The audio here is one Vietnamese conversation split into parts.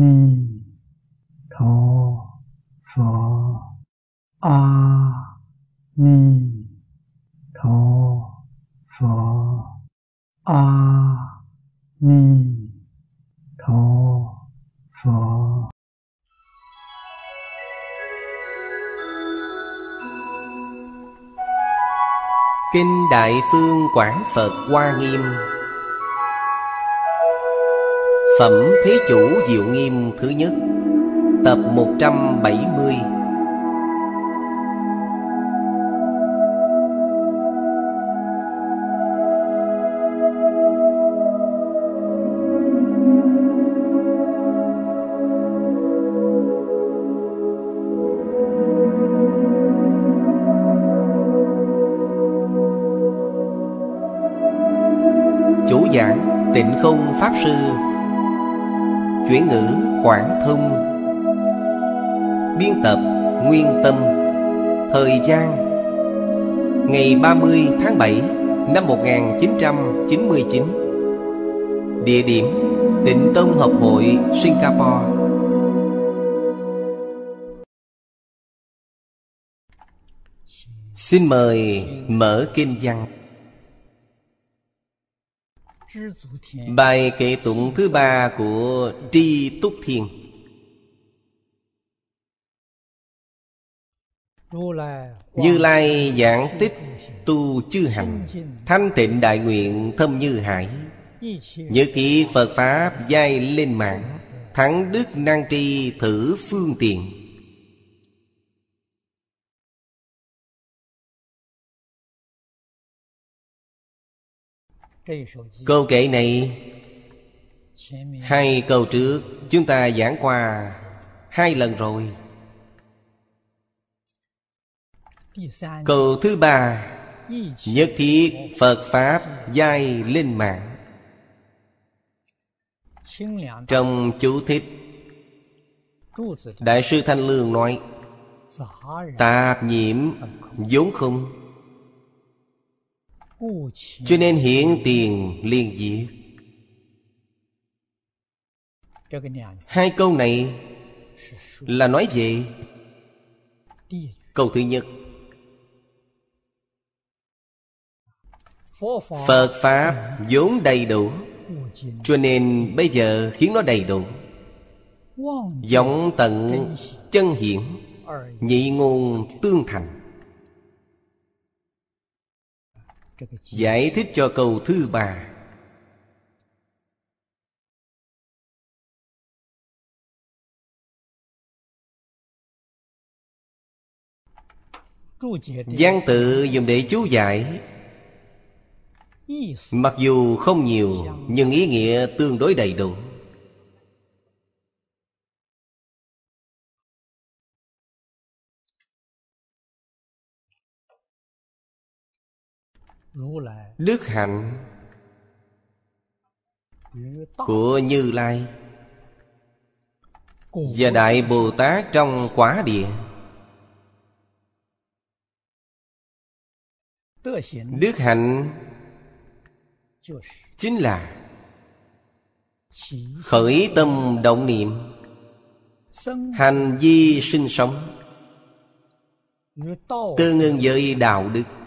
ni tho pho. A ni tho pho. A ni tho pho. Kinh Đại Phương Quảng Phật Hoa Nghiêm. Phẩm Thế Chủ Diệu Nghiêm thứ nhất, Tập 170 Chủ giảng Tịnh Không Pháp Sư Chuyển ngữ, Quảng Thông. Biên tập Nguyên Tâm. Thời gian Ngày 30 tháng 7 năm 1999 Địa điểm Tịnh Tông Học hội, Singapore. Xin mời mở kinh văn. Bài kệ tụng thứ ba của Tri Túc Thiên Như Lai giảng tích tu chư hành, Thanh tịnh đại nguyện thâm như hải, Nhớ kỹ Phật Pháp giai lên mạng, Thắng đức năng tri thử phương tiện. Câu kệ này, Hai câu trước Chúng ta giảng qua Hai lần rồi. Câu thứ ba, Nhất thiết Phật Pháp Giai lên mạng. Trong chú thích, Đại sư Thanh Lương nói, Tạp nhiễm vốn không? Cho nên hiện tiền liên diệt. Hai câu này Là nói về Câu thứ nhất. Phật Pháp vốn đầy đủ Cho nên bây giờ khiến nó đầy đủ. Giống tận chân hiển Nhị ngôn tương thành Giải thích cho câu thứ ba. Văn tự dùng để chú giải. Mặc dù không nhiều, Nhưng ý nghĩa tương đối đầy đủ. Đức hạnh. Của Như Lai. Và Đại Bồ Tát trong quả địa. Đức hạnh. Chính là Khởi tâm động niệm. Hành vi sinh sống. Tương ưng với đạo đức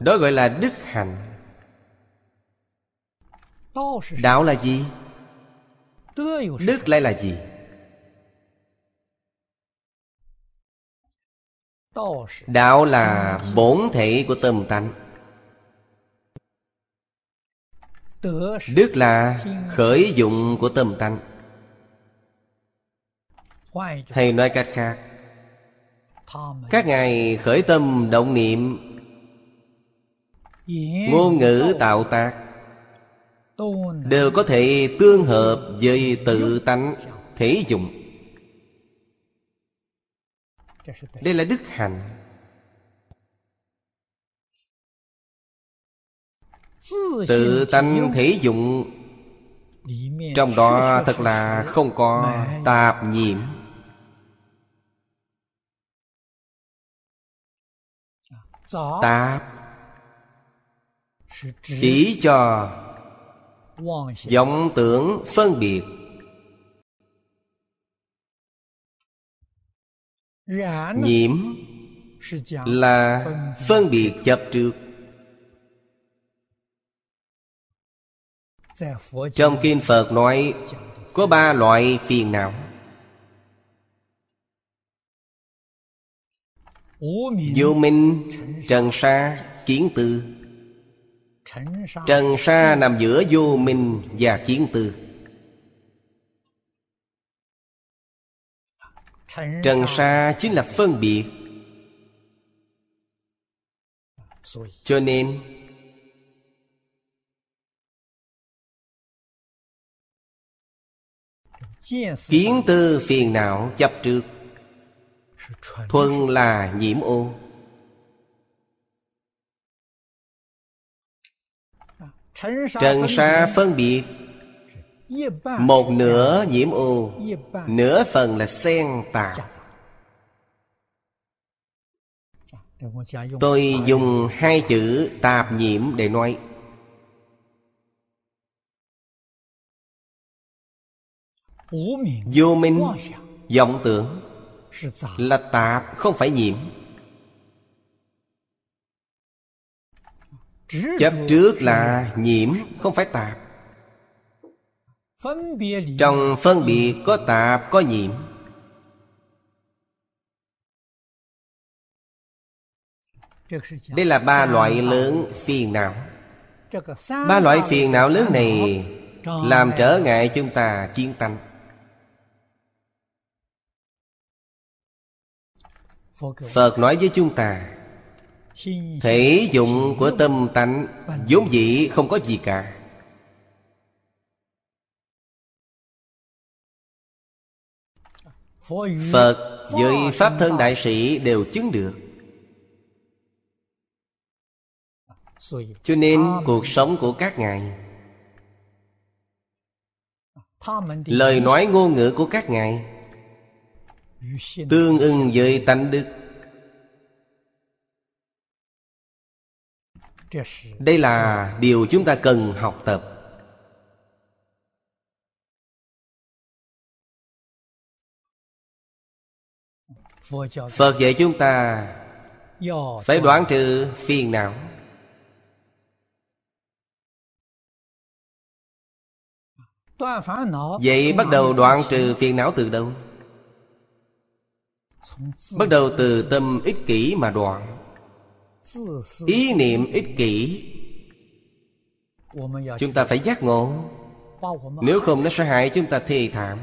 đó gọi là đức hạnh. Đạo là gì? Đức lại là gì? Đạo là bổn thể của tâm tánh. Đức là khởi dụng của tâm tánh. Hay nói cách khác các ngài khởi tâm động niệm ngôn ngữ tạo tác. Đều có thể tương hợp với tự tánh thể dụng. Đây là đức hạnh. Tự tánh thể dụng. Trong đó thật là không có tạp nhiễm. Tạp chỉ cho vọng tưởng phân biệt. Nhiễm là phân biệt. chập trước trong kinh phật nói có ba loại phiền não. Vô minh trần sa kiến tư. Trần sa nằm giữa vô minh và kiến tư. Trần sa chính là phân biệt. Cho nên Kiến tư phiền não chấp trước. Thuần là nhiễm ô. Trần sa phân biệt Một nửa nhiễm u Nửa phần là sen tạp Tôi dùng hai chữ tạp nhiễm để nói. Vô minh vọng tưởng Là tạp không phải nhiễm. Chấp trước là nhiễm không phải tạp. Trong phân biệt có tạp có nhiễm. Đây là ba loại lớn phiền não. Ba loại phiền não lớn này Làm trở ngại chúng ta chiến tanh Phật nói với chúng ta thể dụng của tâm tánh vốn dĩ không có gì cả. Phật với pháp thân đại sĩ đều chứng được. Cho nên cuộc sống của các ngài, lời nói ngôn ngữ của các ngài tương ưng với tánh đức. đây là điều chúng ta cần học tập. Phật dạy chúng ta phải đoán trừ phiền não. Vậy bắt đầu đoạn trừ phiền não từ đâu? Bắt đầu từ tâm ích kỷ mà đoạn ý niệm ích kỷ. Chúng ta phải giác ngộ. Nếu không, nó sẽ hại chúng ta thê thảm.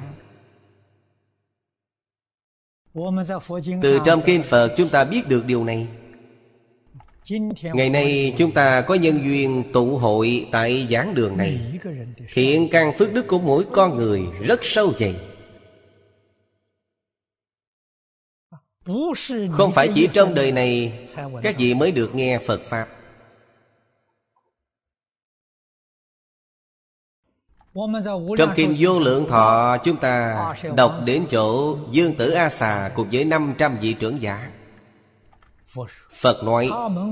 Từ trong kinh phật, chúng ta biết được điều này. Ngày nay, chúng ta có nhân duyên tụ hội tại giảng đường này thiện căn phước đức của mỗi con người rất sâu dày. Không phải chỉ trong đời này Các vị mới được nghe Phật Pháp. Trong Kim Vô Lượng Thọ, Chúng ta đọc đến chỗ Dương Tử A Xà Cùng với 500 vị trưởng giả. Phật nói,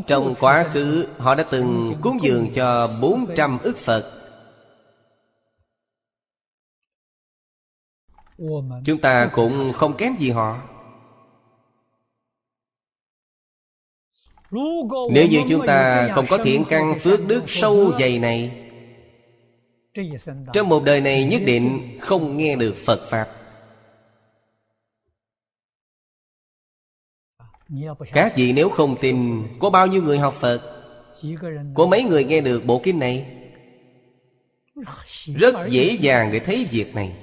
Trong quá khứ Họ đã từng cúng dường cho 400 ức Phật. Chúng ta cũng không kém gì họ. Nếu như chúng ta không có thiện căn phước đức sâu dày này, Trong một đời này nhất định không nghe được Phật Pháp. Các vị nếu không tin, Có bao nhiêu người học Phật? Có mấy người nghe được bộ kinh này? Rất dễ dàng để thấy việc này.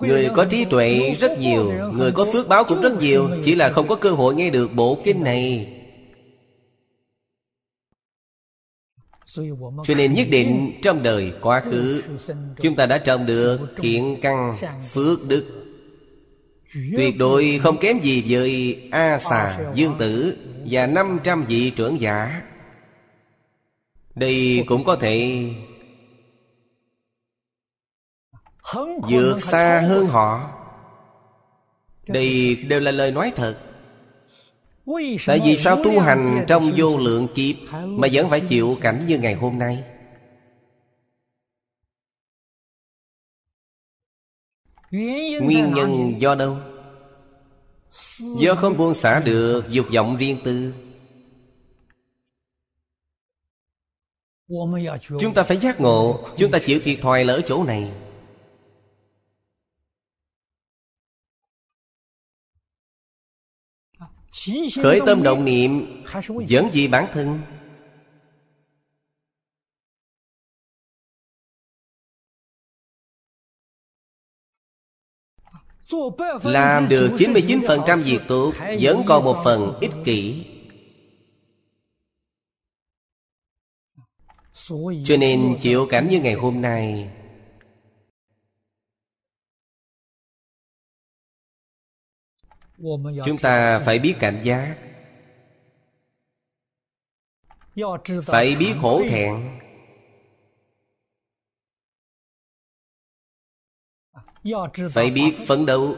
Người có trí tuệ rất nhiều, Người có phước báo cũng rất nhiều, Chỉ là không có cơ hội nghe được bộ kinh này. Cho nên nhất định trong đời quá khứ, Chúng ta đã trồng được thiện căn phước đức. Tuyệt đối không kém gì với A xà Dương Tử Và 500 vị trưởng giả. Đây cũng có thể vượt xa hơn họ. Đây đều là lời nói thật. Tại vì sao tu hành trong vô lượng kiếp mà vẫn phải chịu cảnh như ngày hôm nay? Nguyên nhân do đâu? Do không buông xả được dục vọng riêng tư. Chúng ta phải giác ngộ chúng ta chịu thiệt thòi lỡ chỗ này. Khởi tâm động niệm, Vẫn vì bản thân. Làm được 99% việc tốt, Vẫn còn một phần ích kỷ. Cho nên chịu cảnh như ngày hôm nay Chúng ta phải biết cảnh giác. Phải biết hổ thẹn. Phải biết phấn đấu.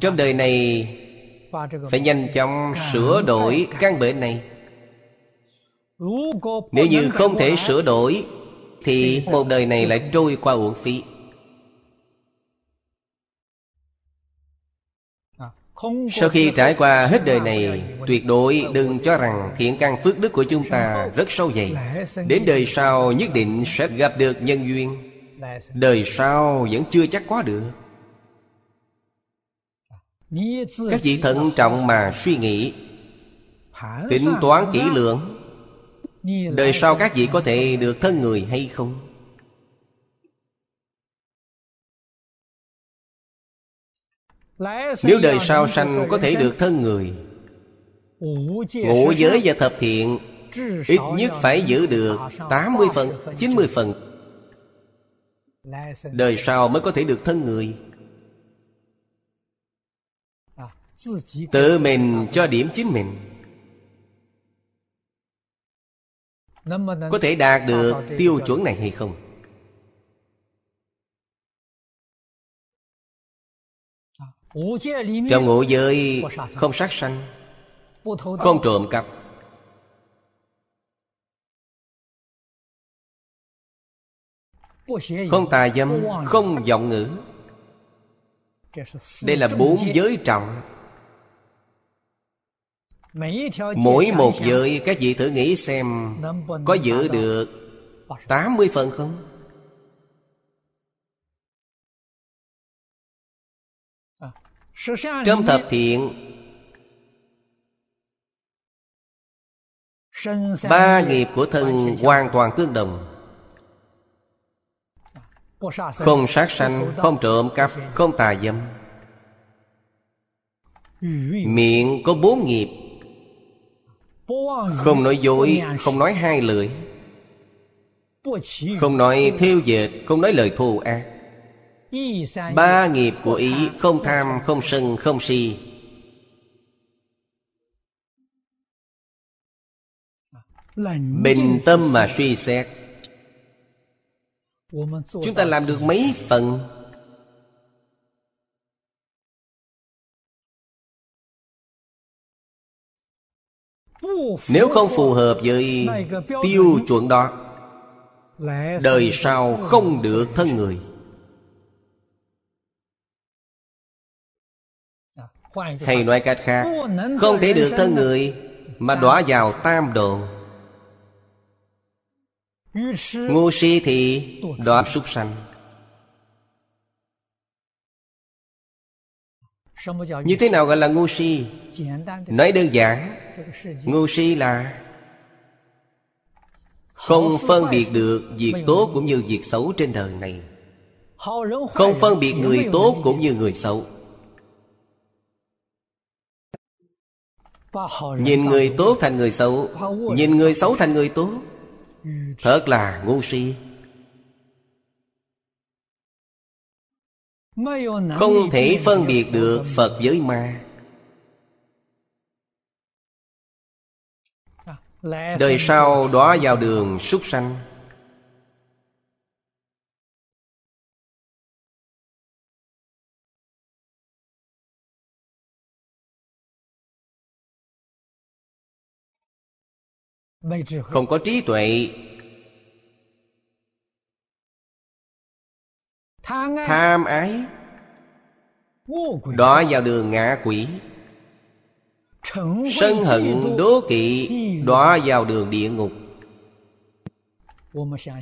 Trong đời này Phải nhanh chóng sửa đổi căn bệnh này. Nếu như không thể sửa đổi Thì một đời này lại trôi qua uổng phí Sau khi trải qua hết đời này, Tuyệt đối đừng cho rằng thiện căn phước đức của chúng ta rất sâu dày. Đến đời sau nhất định sẽ gặp được nhân duyên. Đời sau vẫn chưa chắc có được. Các vị thận trọng mà suy nghĩ, Tính toán kỹ lưỡng, Đời sau các vị có thể được thân người hay không? Nếu đời sau sanh có thể được thân người Ngũ giới và thập thiện Ít nhất phải giữ được 80 phần, 90 phần. Đời sau mới có thể được thân người. Tự mình cho điểm chính mình. Có thể đạt được tiêu chuẩn này hay không Trong ngũ giới không sát sanh Không trộm cắp。Không tà dâm Không vọng ngữ。Đây là bốn giới trọng。Mỗi một giới các vị thử nghĩ xem Có giữ được 80 phần không? Trong thập thiện Ba nghiệp của thân hoàn toàn tương đồng. Không sát sanh, không trộm cắp, không tà dâm. Miệng có bốn nghiệp. Không nói dối, không nói hai lưỡi Không nói theo dệt, không nói lời thù ác Ba nghiệp của ý không tham, không sân, không si. Bình tâm mà suy xét. Chúng ta làm được mấy phần? Nếu không phù hợp với tiêu chuẩn đó Đời sau không được thân người Hay nói cách khác Không thể được thân người Mà đọa vào tam độ Ngu si thì đọa súc sanh. Như thế nào gọi là ngu si? Nói đơn giản Ngu si là Không phân biệt được việc tốt cũng như việc xấu trên đời này. Không phân biệt người tốt cũng như người xấu Nhìn người tốt thành người xấu. Nhìn người xấu thành người tốt. Thật là ngu si. Không thể phân biệt được Phật với ma. Đời sau đó vào đường súc sanh. không có trí tuệ. Tham ái. Đó vào đường ngạ quỷ. Sân hận đố kỵ. Đó vào đường địa ngục.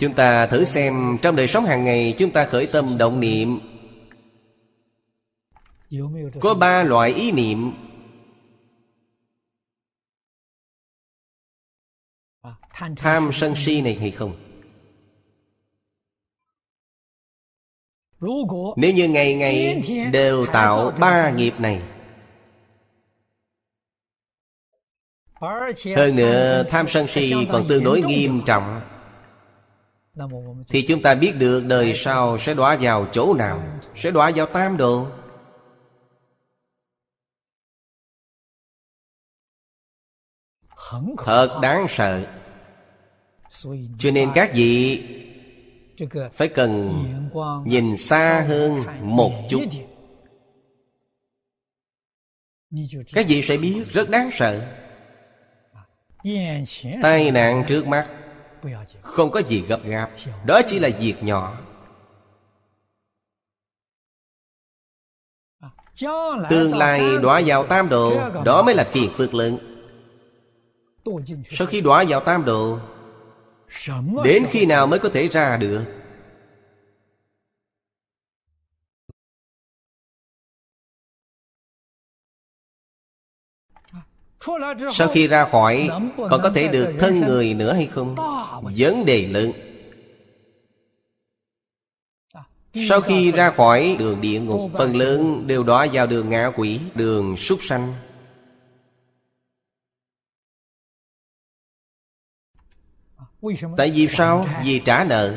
Chúng ta thử xem trong đời sống hàng ngày chúng ta khởi tâm động niệm. Có ba loại ý niệm. tham sân si này hay không? Nếu như ngày ngày đều tạo ba nghiệp này. Hơn nữa tham sân si còn tương đối nghiêm trọng. Thì chúng ta biết được đời sau sẽ đọa vào chỗ nào? Sẽ đọa vào tam độ thật đáng sợ cho nên các vị phải cần nhìn xa hơn một chút. Các vị sẽ biết rất đáng sợ. Tai nạn trước mắt không có gì gấp gáp đó chỉ là việc nhỏ. Tương lai đọa vào tam độ đó mới là phiền phước lớn. Sau khi đọa vào tam độ đến khi nào mới có thể ra được? Sau khi ra khỏi còn có thể được thân người nữa hay không? Vấn đề lớn. Sau khi ra khỏi đường địa ngục phần lớn đều đó vào đường ngã quỷ đường súc sanh. tại vì sao? vì trả nợ.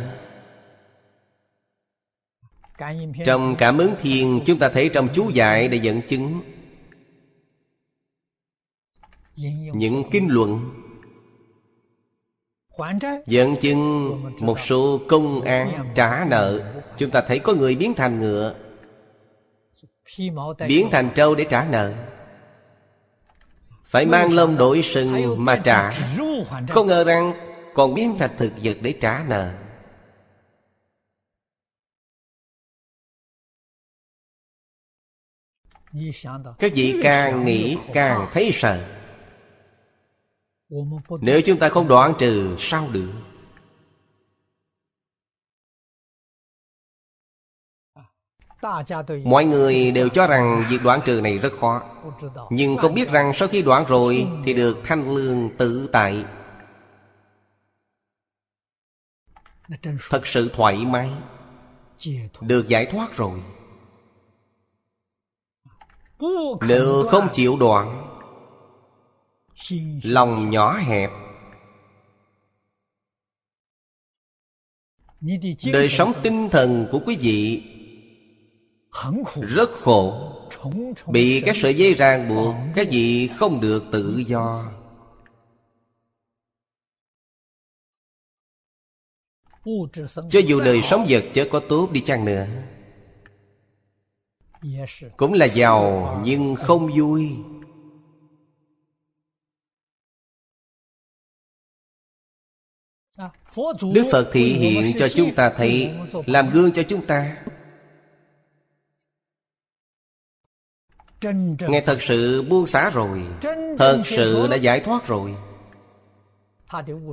Trong cảm ứng thiền chúng ta thấy trong chú dạy để dẫn chứng. Những kinh luận dẫn chứng một số công an trả nợ. Chúng ta thấy có người biến thành ngựa. Biến thành trâu để trả nợ. Phải mang lông đổi sừng mà trả. không ngờ rằng còn biến thành thực vật để trả nợ. Các vị càng nghĩ càng thấy sợ. Nếu chúng ta không đoạn trừ, sao được? Mọi người đều cho rằng việc đoạn trừ này rất khó. Nhưng không biết rằng sau khi đoạn rồi Thì được thanh lương tự tại. thật sự thoải mái. Được giải thoát rồi. Nếu không chịu đoạn. Lòng nhỏ hẹp. Đời sống tinh thần của quý vị rất khổ. Bị các sợi dây ràng buộc các vị không được tự do. Cho dù đời sống vật chớ có tốt đi chăng nữa Cũng là giàu nhưng không vui. Đức Phật thị hiện cho chúng ta thấy Làm gương cho chúng ta. Nghe thật sự buông xả rồi Thật sự đã giải thoát rồi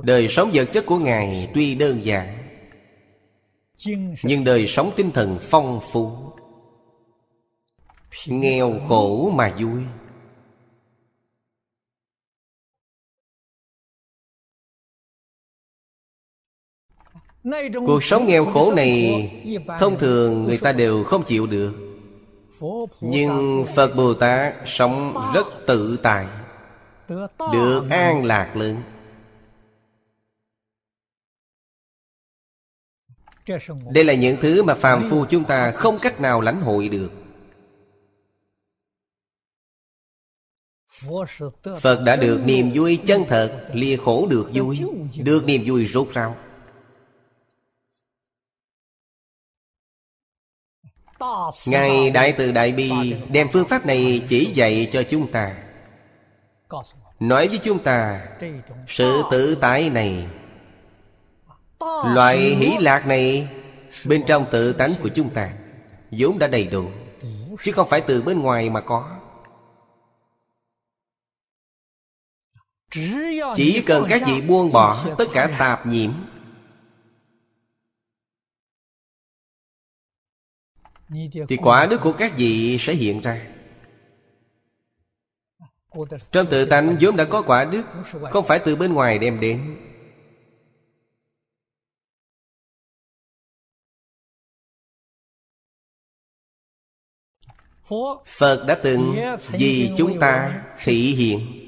đời sống vật chất của ngài tuy đơn giản nhưng đời sống tinh thần phong phú. Nghèo khổ mà vui. Cuộc sống nghèo khổ này thông thường người ta đều không chịu được. Nhưng phật bồ tát sống rất tự tại được an lạc lớn. đây là những thứ mà phàm phu chúng ta không cách nào lãnh hội được. Phật đã được niềm vui chân thật lìa khổ được vui được niềm vui rốt ráo. Ngài Đại Từ Đại Bi đem phương pháp này chỉ dạy cho chúng ta. Nói với chúng ta Sự tự tại này Loại hỷ lạc này Bên trong tự tánh của chúng ta vốn đã đầy đủ Chứ không phải từ bên ngoài mà có. Chỉ cần các vị buông bỏ Tất cả tạp nhiễm. Thì quả đức của các vị sẽ hiện ra. Trong tự tánh vốn đã có quả đức Không phải từ bên ngoài đem đến. phật đã từng vì chúng ta thị hiện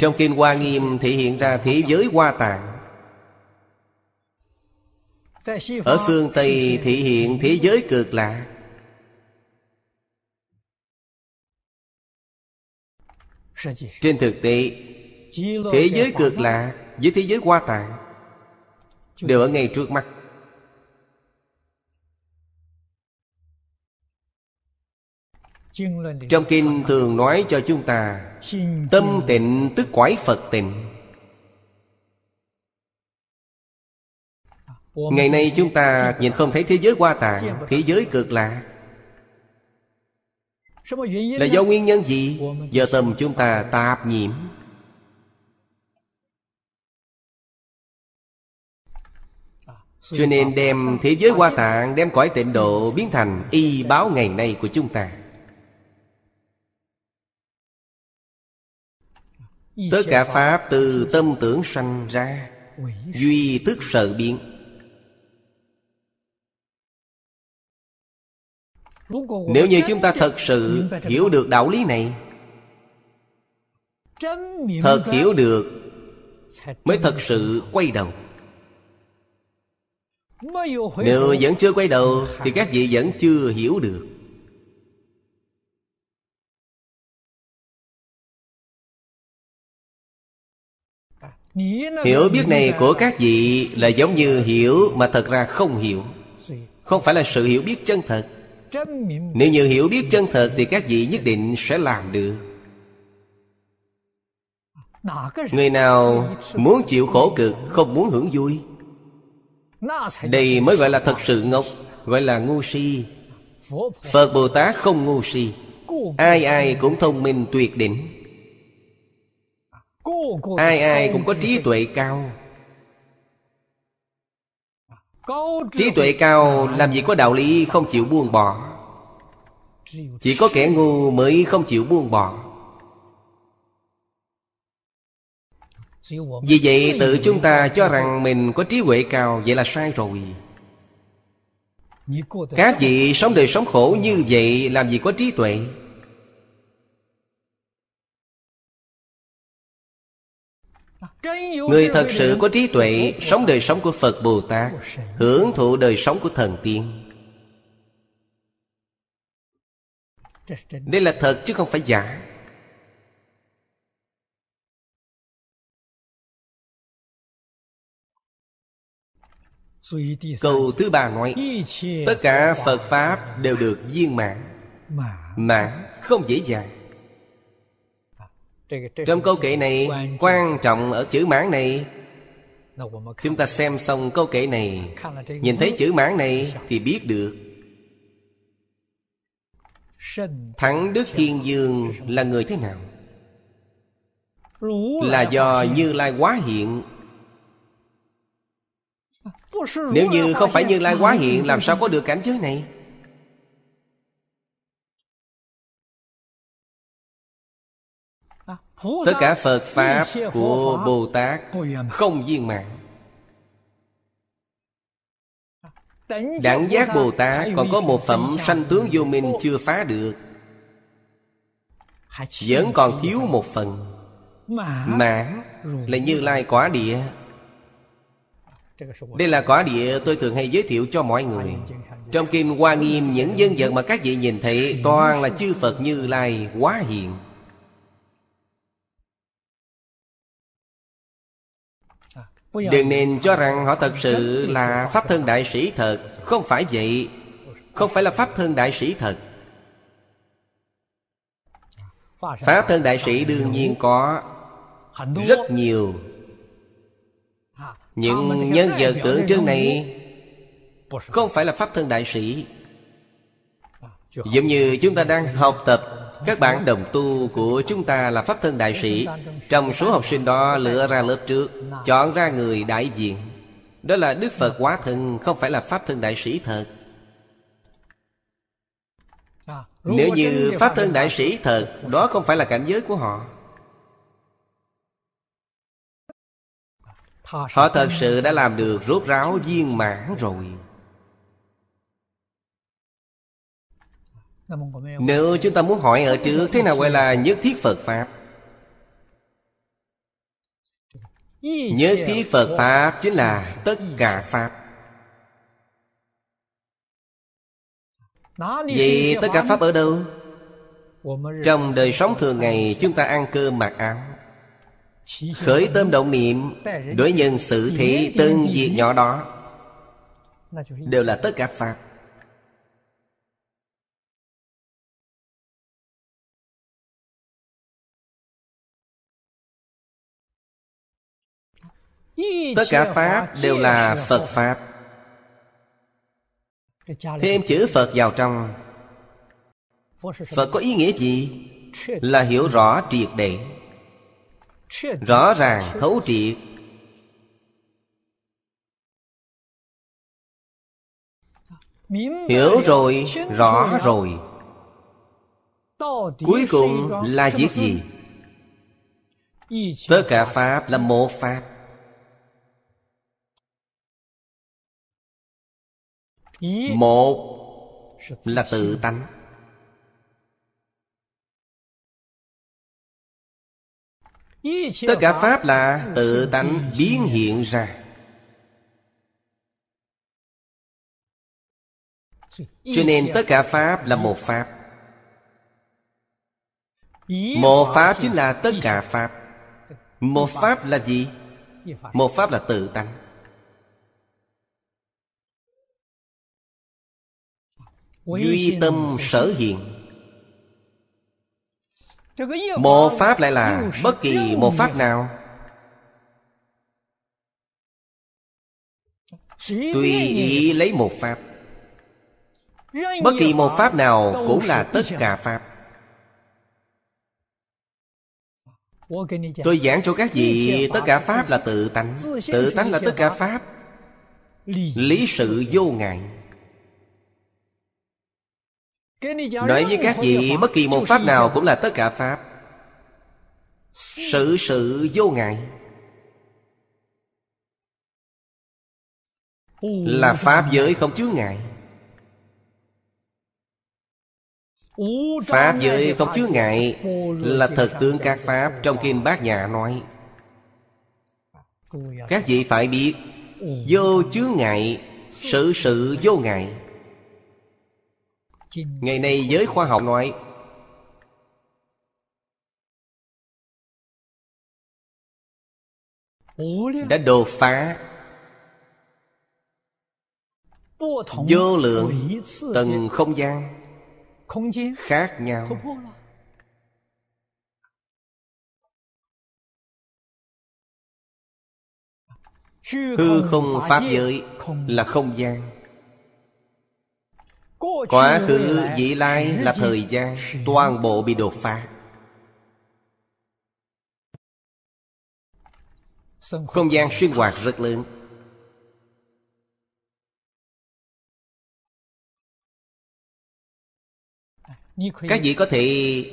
trong kinh hoa nghiêm thể hiện ra thế giới hoa tạng ở phương tây thể hiện thế giới cực lạ. trên thực tế, thế giới cực lạ với thế giới hoa tạng đều ở ngay trước mắt. Trong kinh thường nói cho chúng ta tâm tịnh tức quái phật tịnh. Ngày nay chúng ta nhìn không thấy thế giới hoa tạng thế giới cực lạ. Là do nguyên nhân gì? Do tâm chúng ta tạp nhiễm. Cho nên đem thế giới hoa tạng, Đem cõi tịnh độ biến thành y báo ngày nay của chúng ta. Tất cả Pháp từ tâm tưởng sanh ra, Duy tức sợ biến. Nếu như chúng ta thật sự hiểu được đạo lý này, Thật hiểu được, Mới thật sự quay đầu. Nếu vẫn chưa quay đầu Thì các vị vẫn chưa hiểu được. Hiểu biết này của các vị là giống như hiểu mà thật ra không hiểu. Không phải là sự hiểu biết chân thật. Nếu như hiểu biết chân thật thì các vị nhất định sẽ làm được. Người nào muốn chịu khổ cực không muốn hưởng vui đây mới gọi là thật sự ngốc gọi là ngu si. Phật bồ tát không ngu si. Ai ai cũng thông minh tuyệt đỉnh. Ai ai cũng có trí tuệ cao. Trí tuệ cao làm gì có đạo lý không chịu buông bỏ. Chỉ có kẻ ngu mới không chịu buông bỏ. vì vậy, tự chúng ta cho rằng mình có trí huệ cao, vậy là sai rồi. Các vị sống đời sống khổ như vậy, làm gì có trí tuệ? Người thật sự có trí tuệ, Sống đời sống của Phật Bồ Tát, Hưởng thụ đời sống của thần tiên. Đây là thật chứ không phải giả. Câu thứ ba nói Tất cả Phật Pháp đều được viên mãn. Mãn không dễ dàng. Trong câu kệ này Quan trọng ở chữ mãn này. Chúng ta xem xong câu kệ này Nhìn thấy chữ mãn này dạ. Thì biết được. Thẳng Đức dạ. Thiên Dương là người thế nào? Là do Như Lai quá hiện. Nếu như không phải Như Lai quá hiện Làm sao có được cảnh giới này? Tất cả Phật Pháp của Bồ Tát Không viên mạng Đẳng giác Bồ Tát còn có một phẩm sanh tướng vô minh chưa phá được. Vẫn còn thiếu một phần. Mãn là như lai quả địa. Đây là quả địa tôi thường hay giới thiệu cho mọi người. Trong Kim Hoa Nghiêm những dân vật mà các vị nhìn thấy Toàn là chư Phật Như Lai quá hiện Đừng nên cho rằng họ thật sự là Pháp Thân Đại Sĩ thật. Không phải vậy. Không phải là Pháp Thân Đại Sĩ thật. Pháp Thân Đại Sĩ đương nhiên có Rất nhiều. Những nhân vật tượng trưng này Không phải là Pháp Thân Đại Sĩ? Giống như chúng ta đang học tập Các bạn đồng tu của chúng ta là Pháp Thân Đại Sĩ. Trong số học sinh đó lựa ra lớp trước Chọn ra người đại diện. Đó là Đức Phật quá thân Không phải là Pháp Thân Đại Sĩ thật. Nếu như Pháp Thân Đại Sĩ thật Đó không phải là cảnh giới của họ. Họ thật sự đã làm được rốt ráo viên mãn rồi. Nếu chúng ta muốn hỏi ở trước Thế nào gọi là nhất thiết Phật Pháp? Nhất thiết Phật Pháp chính là tất cả Pháp. Vì tất cả Pháp ở đâu? Trong đời sống thường ngày chúng ta ăn cơm mặc áo khởi tâm động niệm đối nhân xử thị từng việc nhỏ đó. Đều là tất cả pháp tất cả pháp đều là phật pháp. Thêm chữ phật vào trong. Phật có ý nghĩa gì? Là hiểu rõ triệt để rõ ràng thấu triệt. Hiểu rồi rõ rồi. Cuối cùng là việc gì? Tất cả pháp là một pháp. Một là tự tánh. tất cả pháp là tự tánh biến hiện ra. Cho nên tất cả pháp là một pháp. Một pháp chính là tất cả pháp. Một pháp là gì? Một pháp là tự tánh. Duy tâm sở hiện một pháp lại là bất kỳ một pháp nào. Tùy ý lấy một pháp. Bất kỳ một pháp nào cũng là tất cả pháp. Tôi giảng cho các vị tất cả pháp là tự tánh. Tự tánh là tất cả pháp. Lý sự vô ngại. Nói với các vị bất kỳ một pháp nào cũng là tất cả pháp. Sự sự vô ngại. Là pháp giới không chứa ngại. Pháp giới không chứa ngại. Là thật tướng các pháp Trong Kim Bát Nhã nói. Các vị phải biết Vô chứa ngại Sự sự vô ngại ngày nay giới khoa học nói. Đã đột phá. Vô lượng tầng không gian. Khác nhau. Hư không pháp giới là không gian quá khứ dĩ lai là thời gian toàn bộ bị đột phá. Không gian sinh hoạt rất lớn. Các vị có thể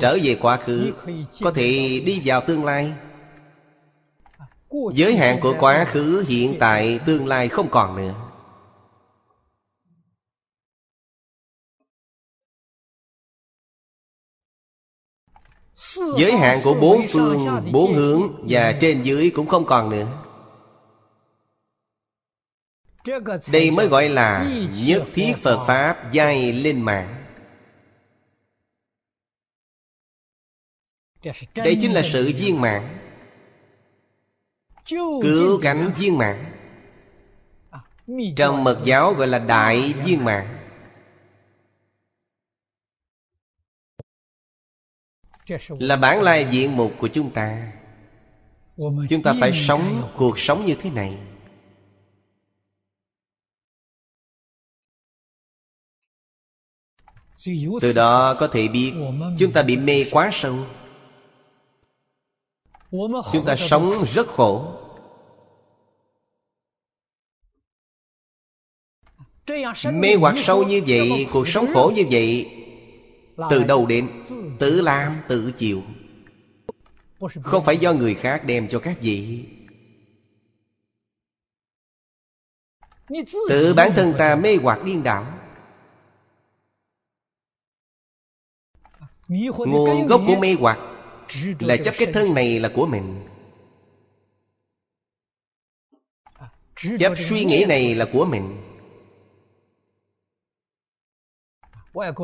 trở về quá khứ có thể đi vào tương lai. Giới hạn của quá khứ hiện tại tương lai không còn nữa. Giới hạn của bốn phương, bốn hướng và trên dưới cũng không còn nữa. Đây mới gọi là nhất thiết Phật Pháp giai lên mạng. Đây chính là sự viên mạng Cứu cánh viên mạng Trong mật giáo gọi là đại viên mạng Là bản lai diện mục của chúng ta. Chúng ta phải sống cuộc sống như thế này. Từ đó có thể biết Chúng ta bị mê quá sâu. Chúng ta sống rất khổ. Mê hoặc sâu như vậy, Cuộc sống khổ như vậy từ đâu đến Tự làm tự chịu Không phải do người khác đem cho các vị. Tự bản thân ta mê hoặc điên đảo. Nguồn gốc của mê hoặc Là chấp cái thân này là của mình. Chấp suy nghĩ này là của mình.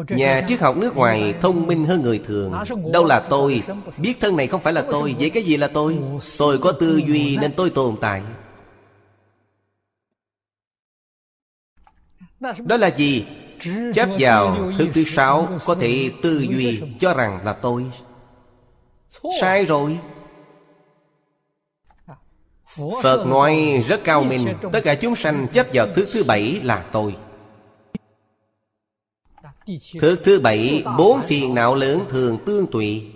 Nhà triết học nước ngoài thông minh hơn người thường. Đâu là tôi? Biết thân này không phải là tôi. Vậy cái gì là tôi? Tôi có tư duy nên tôi tồn tại. Đó là gì? Chấp vào thứ thứ sáu Có thể tư duy cho rằng là tôi. Sai rồi. Phật nói rất cao minh. Tất cả chúng sanh chấp vào thứ thứ bảy là tôi. Thứ thứ bảy Bốn phiền não lớn thường tương tùy.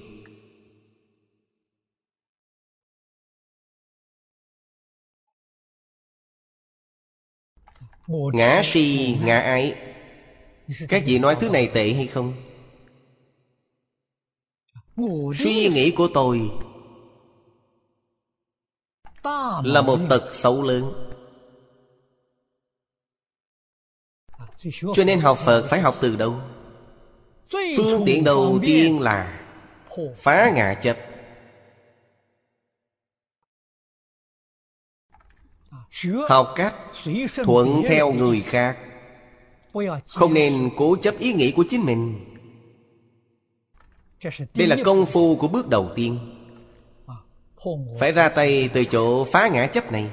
Ngã si, ngã ái. Các vị nói thứ này tệ hay không? Suy nghĩ của tôi Là một tật xấu lớn Cho nên học Phật phải học từ đâu? Phương tiện đầu tiên là Phá ngã chấp. Học cách thuận theo người khác. Không nên cố chấp ý nghĩ của chính mình. Đây là công phu của bước đầu tiên. Phải ra tay từ chỗ phá ngã chấp này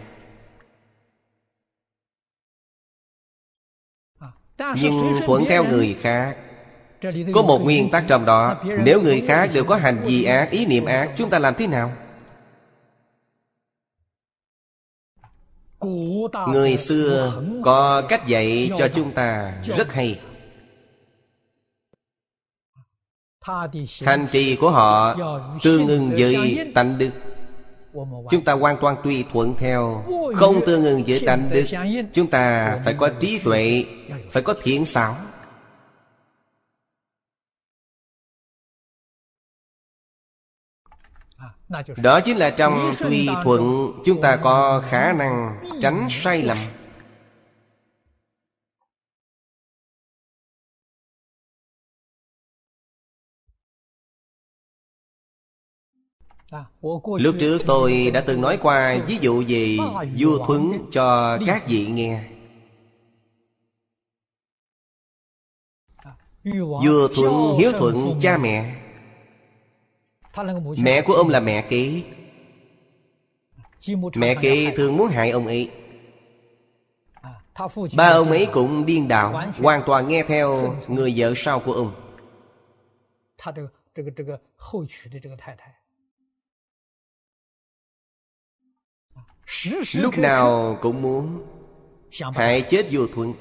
Nhưng thuận theo người khác. Có một nguyên tắc trong đó. Nếu người khác đều có hành vi ác, ý niệm ác Chúng ta làm thế nào? Người xưa có cách dạy cho chúng ta rất hay. Hành trì của họ tương ưng với tánh đức Chúng ta hoàn toàn tùy thuận theo. Không tương ứng với tánh đức. Chúng ta phải có trí tuệ, Phải có thiện xảo. Đó chính là trong tùy thuận, Chúng ta có khả năng tránh sai lầm. Lúc trước tôi đã từng nói qua ví dụ gì vua thuấn cho các vị nghe. Vua thuận hiếu thuận cha mẹ. Mẹ của ông là mẹ kế. Mẹ kế thường muốn hại ông ấy. Ba ông ấy cũng điên đảo, Hoàn toàn nghe theo người vợ sau của ông. Lúc nào cũng muốn Hại chết vua thuận.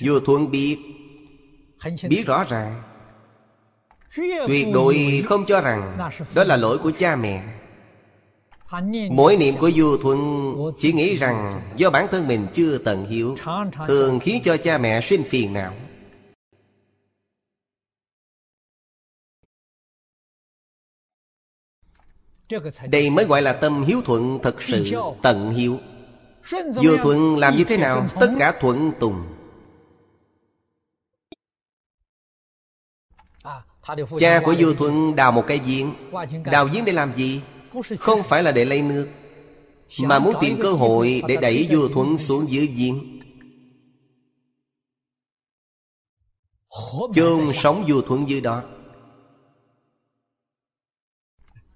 Vua thuận biết Biết rõ ràng. Tuyệt đối không cho rằng Đó là lỗi của cha mẹ. Mỗi niệm của vua thuận Chỉ nghĩ rằng Do bản thân mình chưa tận hiếu Thường khiến cho cha mẹ sinh phiền não Đây mới gọi là tâm hiếu thuận thật sự Tận hiếu. Vua thuận làm như thế nào Tất cả thuận tùng. Cha của vua thuận đào một cây giếng. Đào giếng để làm gì? Không phải là để lấy nước Mà muốn tìm cơ hội để đẩy vua thuận xuống dưới giếng. Chôn sống vua thuận dưới đó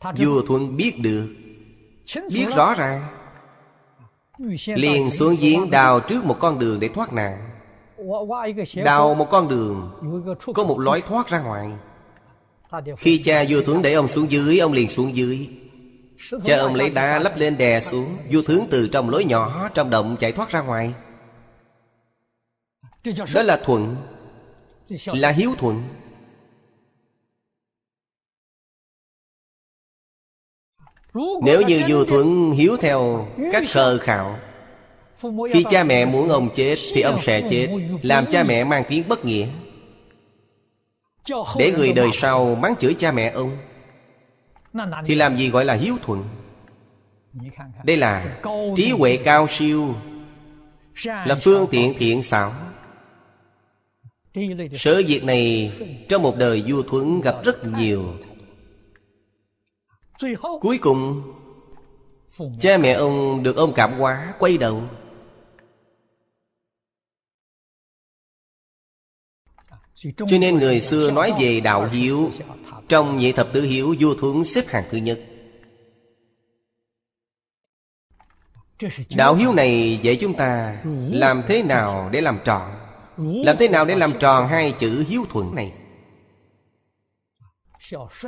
Vua thuận biết được. Biết rõ ràng. Liền xuống giếng đào trước một con đường để thoát nạn. Đào một con đường Có một lối thoát ra ngoài. Khi cha vua tướng đẩy ông xuống dưới Ông liền xuống dưới. Cha ông lấy đá lắp lên đè xuống Vua tướng từ trong lối nhỏ Trong động chạy thoát ra ngoài. Đó là thuận. Là hiếu thuận Nếu như vua thuận hiếu theo cách khờ khạo, Khi cha mẹ muốn ông chết Thì ông sẽ chết, Làm cha mẹ mang tiếng bất nghĩa. Để người đời sau mắng chửi cha mẹ ông, Thì làm gì gọi là hiếu thuận? Đây là trí huệ cao siêu, Là phương tiện thiện xảo. Sở việc này Trong một đời vua thuận gặp rất nhiều Cuối cùng Cha mẹ ông được ông cảm hóa Quay đầu. Cho nên người xưa nói về đạo hiếu. Trong nhị thập tứ hiếu vua thuấn xếp hàng thứ nhất. Đạo hiếu này dạy chúng ta Làm thế nào để làm trọn Làm thế nào để làm tròn hai chữ hiếu thuận này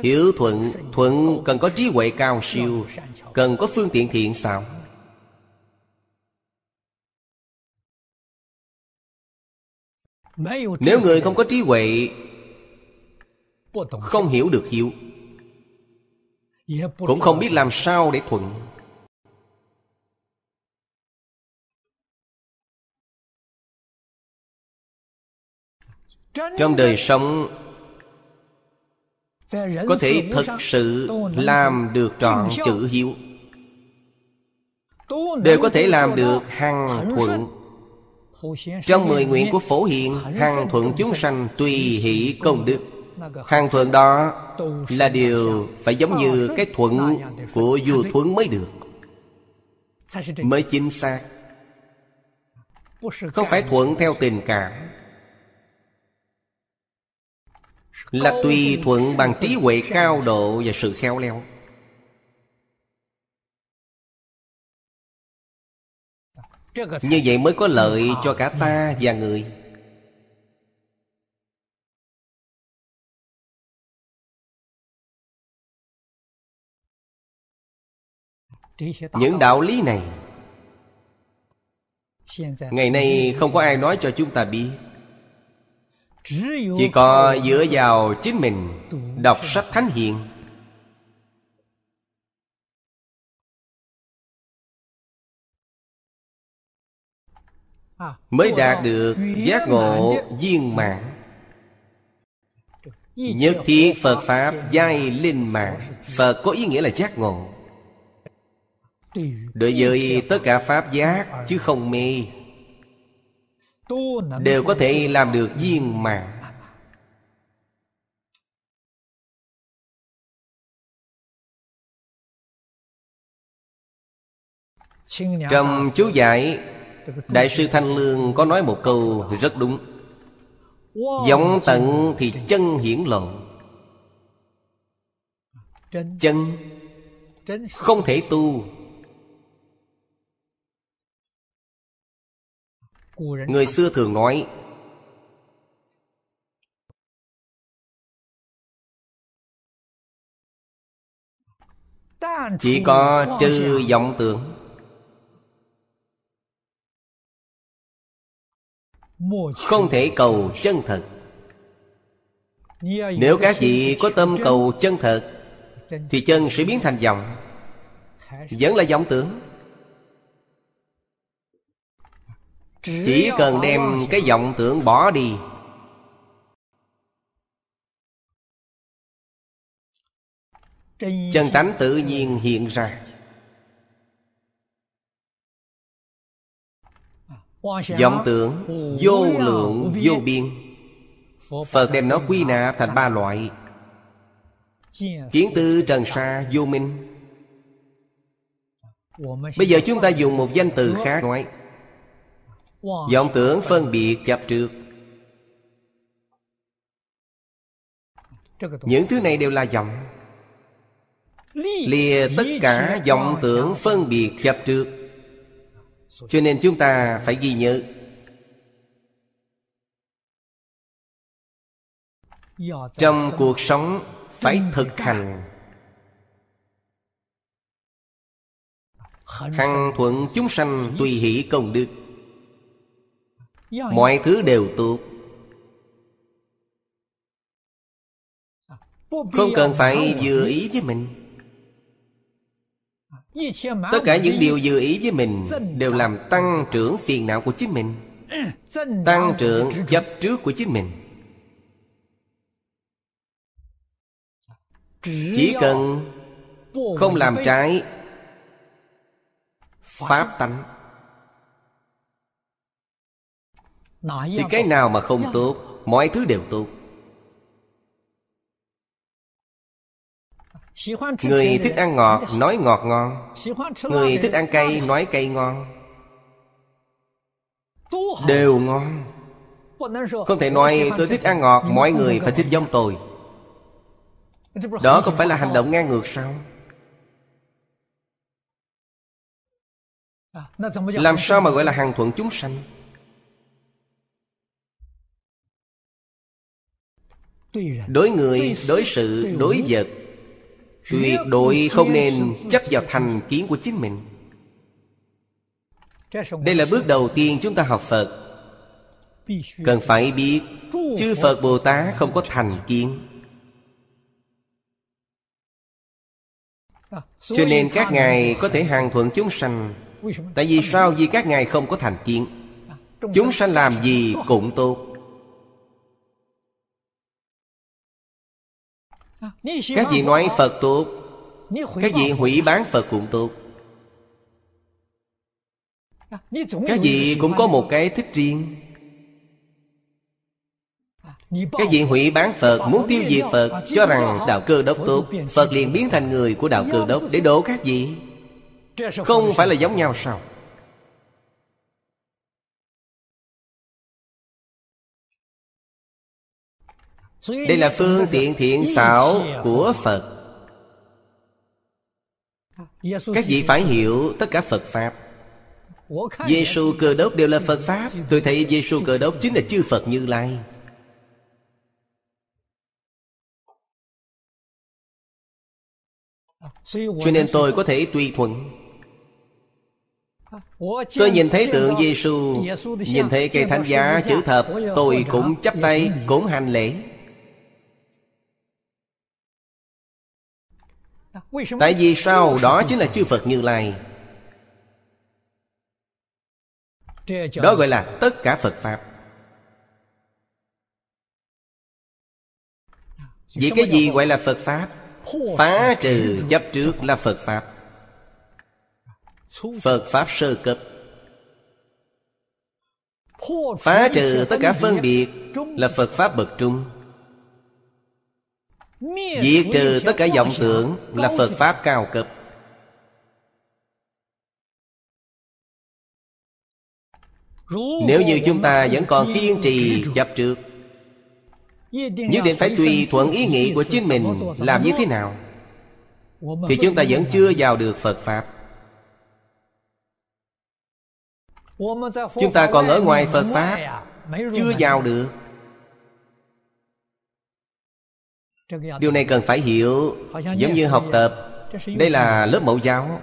Hiếu thuận Thuận cần có trí huệ cao siêu, Cần có phương tiện thiện xảo. Nếu người không có trí huệ, Không hiểu được hiểu Cũng không biết làm sao để thuận. Trong đời sống có thể thực sự làm được trọn chữ hiếu. Đều có thể làm được hằng thuận. Trong mười nguyện của phổ hiện hằng thuận chúng sanh tùy hỷ công đức. Hằng thuận đó là điều phải giống như cái thuận của vua thuận mới được. Mới chính xác. Không phải thuận theo tình cảm là tùy thuận bằng trí huệ cao độ và sự khéo léo. Như vậy mới có lợi cho cả ta và người. Những đạo lý này ngày nay không có ai nói cho chúng ta biết chỉ có dựa vào chính mình đọc sách thánh hiền. Mới đạt được giác ngộ viên mãn. Nhất thiết phật pháp giai linh mạng phật có ý nghĩa là giác ngộ. Đối với tất cả pháp giác chứ không mê đều có thể làm được viên mãn. Trong chú giải đại sư thanh lương có nói một câu rất đúng. Giống tận thì chân hiển lộ. Chân không thể tu người xưa thường nói chỉ có trừ vọng tưởng. Không thể cầu chân thật. Nếu các vị có tâm cầu chân thật thì chân sẽ biến thành vọng. vẫn là vọng tưởng chỉ cần đem cái vọng tưởng bỏ đi. Chân tánh tự nhiên hiện ra. Vọng tưởng vô lượng vô biên. Phật đem nó quy nạp thành ba loại. Kiến tư trần sa vô minh. Bây giờ chúng ta dùng một danh từ khác nói vọng tưởng phân biệt chấp trước những thứ này đều là vọng. Lìa tất cả vọng tưởng phân biệt chấp trước cho nên chúng ta phải ghi nhớ. Trong cuộc sống phải thực hành. Hằng thuận chúng sanh tùy hỷ công đức mọi thứ đều tốt. Không cần phải vừa ý với mình. Tất cả những điều vừa ý với mình đều làm tăng trưởng phiền não của chính mình. Tăng trưởng chấp trước của chính mình. Chỉ cần không làm trái pháp tánh thì cái nào mà không tốt mọi thứ đều tốt. Người thích ăn ngọt nói ngọt ngon. Người thích ăn cay nói cay ngon. Đều ngon. Không thể nói tôi thích ăn ngọt mọi người phải thích giống tôi. Đó không phải là hành động ngang ngược sao? Làm sao mà gọi là hàng thuận chúng sanh đối người đối sự đối vật. Tuyệt đối không nên chấp vào thành kiến của chính mình. Đây là bước đầu tiên chúng ta học phật. Cần phải biết chư phật bồ tát không có thành kiến. Cho nên các ngài có thể hàng thuận chúng sanh. Tại vì sao? Vì các ngài không có thành kiến. Chúng sanh làm gì cũng tốt các vị nói phật tốt các vị hủy bán phật cũng tốt các vị cũng có một cái thích riêng. Các vị hủy bán Phật Muốn tiêu diệt Phật Cho rằng đạo cơ đốc tốt Phật liền biến thành người của đạo cơ đốc Để đổ các vị. Không phải là giống nhau sao Đây là phương tiện thiện xảo của Phật. Các vị phải hiểu tất cả Phật Pháp. Giêsu cơ đốc đều là Phật Pháp. Tôi thấy Giêsu cơ đốc chính là chư Phật Như Lai. Cho nên tôi có thể tùy thuận. Tôi nhìn thấy tượng Giêsu, Nhìn thấy cây thánh giá chữ thập Tôi cũng chấp tay cũng hành lễ Tại vì sao? đó chính là chư Phật Như Lai. Đó gọi là tất cả Phật Pháp. Vì cái gì gọi là Phật Pháp? Phá trừ chấp trước là Phật Pháp. Phật Pháp sơ cấp. Phá trừ tất cả phân biệt Là Phật Pháp bậc trung Diệt trừ tất cả vọng tưởng Là Phật Pháp cao cấp Nếu như chúng ta vẫn còn kiên trì chấp trước, Nhất định phải tùy thuận ý nghĩ của chính mình Làm như thế nào, Thì chúng ta vẫn chưa vào được Phật Pháp. Chúng ta còn ở ngoài Phật Pháp, Chưa vào được. Điều này cần phải hiểu Giống như học tập Đây là lớp mẫu giáo.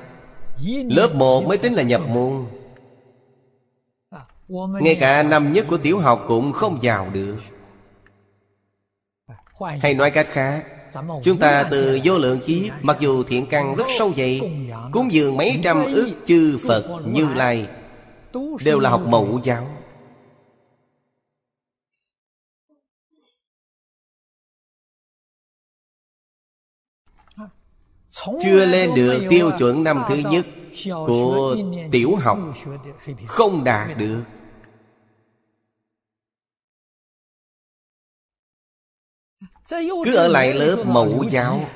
Lớp 1 mới tính là nhập môn. Ngay cả năm nhất của tiểu học cũng không vào được. Hay nói cách khác Chúng ta từ vô lượng kiếp Mặc dù thiện căn rất sâu dày Cúng dường mấy trăm ước chư Phật Như Lai. Đều là học mẫu giáo Chưa lên được tiêu chuẩn năm thứ nhất Của tiểu học Không đạt được. Cứ ở lại lớp mẫu giáo.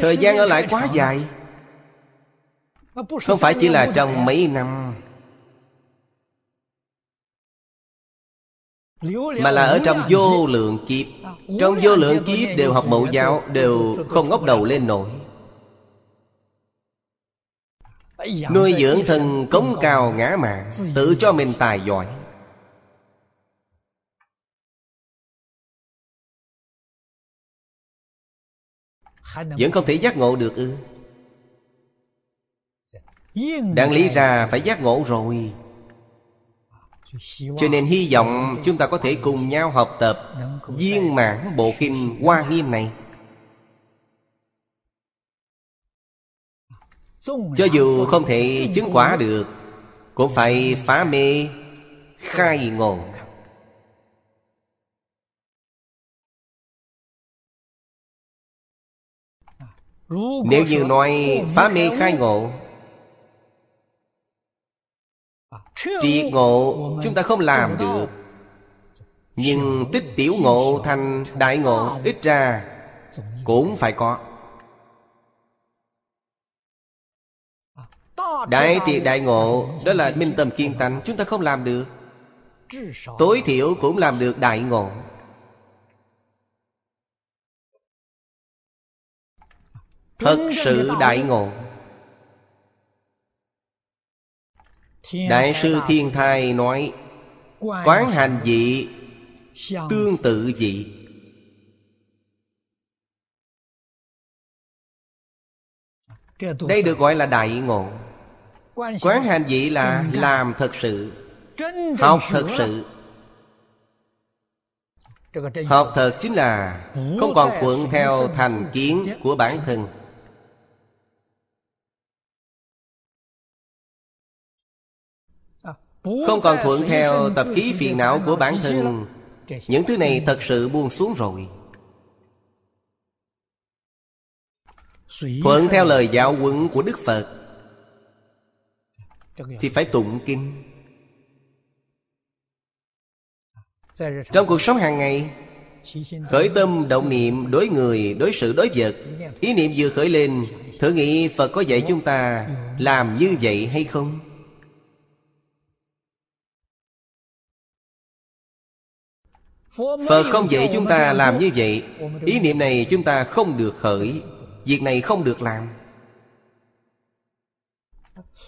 Thời gian ở lại quá dài. Không phải chỉ là trong mấy năm mà là ở trong vô lượng kiếp. Trong vô lượng kiếp đều học mẫu giáo đều không ngóc đầu lên nổi. Nuôi dưỡng thân cống cao ngã mạng tự cho mình tài giỏi. Vẫn không thể giác ngộ được ư? Đáng lý ra phải giác ngộ rồi. Cho nên hy vọng chúng ta có thể cùng nhau học tập Viên mãn bộ kinh Hoa Nghiêm này. Cho dù không thể chứng quả được, Cũng phải phá mê, khai ngộ. Nếu như nói phá mê, khai ngộ Triệt ngộ chúng ta không làm được. Nhưng tích tiểu ngộ thành đại ngộ Ít ra cũng phải có. Đại triệt đại ngộ, Đó là minh tâm kiên tánh, Chúng ta không làm được. Tối thiểu cũng làm được đại ngộ. Thật sự đại ngộ. Đại sư Thiên Thai nói Quán hành dị Tương tự dị Đây được gọi là đại ngộ. Quán hành dị là làm thật sự Học thật sự. Học thật chính là Không còn cuộn theo thành kiến của bản thân Không còn thuận theo tập khí phiền não của bản thân Những thứ này thật sự buông xuống rồi Thuận theo lời giáo huấn của Đức Phật Thì phải tụng kinh Trong cuộc sống hàng ngày Khởi tâm động niệm đối người, đối sự, đối vật Ý niệm vừa khởi lên Thử nghĩ Phật có dạy chúng ta Làm như vậy hay không? Phật không dạy chúng ta làm như vậy, Ý niệm này chúng ta không được khởi, Việc này không được làm.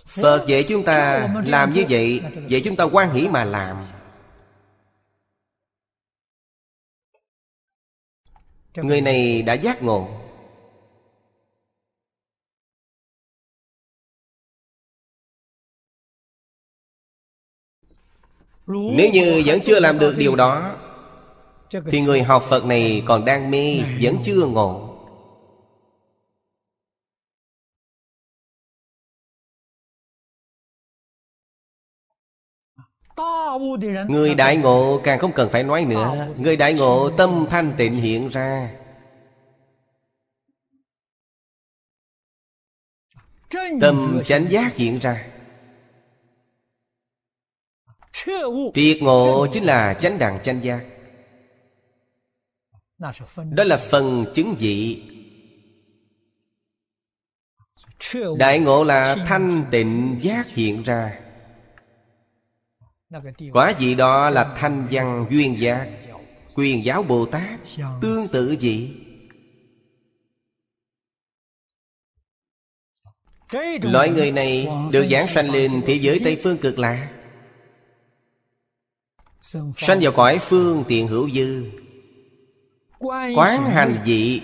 Phật dạy chúng ta làm như vậy Vậy chúng ta quan hỷ mà làm. Người này đã giác ngộ. Nếu như vẫn chưa làm được điều đó thì người học Phật này còn đang mê Vẫn chưa ngộ. Người đại ngộ càng không cần phải nói nữa. Người đại ngộ tâm thanh tịnh hiện ra. Tâm chánh giác hiện ra. Triệt ngộ chính là chánh đẳng chánh giác Đó là phần chứng dị. Đại ngộ là thanh tịnh giác hiện ra. Quả gì đó là thanh văn duyên giác Quyền giáo Bồ Tát Tương tự gì Loại người này được giảng sanh lên thế giới Tây Phương cực lạc Sanh vào cõi phương tiện hữu dư Quán hành dị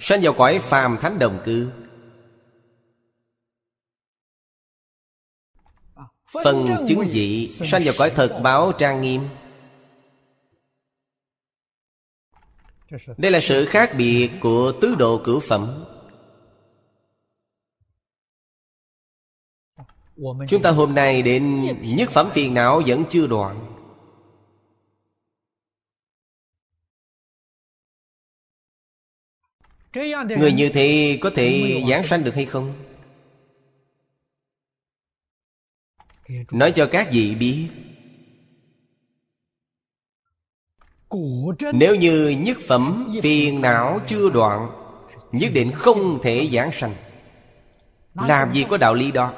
Sanh vào cõi phàm thánh đồng cư. Phần chứng dị Sanh vào cõi thật báo trang nghiêm. Đây là sự khác biệt của tứ độ cửu phẩm. Chúng ta hôm nay đến nhất phẩm phiền não vẫn chưa đoạn Người như thế có thể giảng sanh được hay không? Nói cho các vị biết. Nếu như nhất phẩm phiền não chưa đoạn Nhất định không thể giảng sanh. Làm gì có đạo lý đó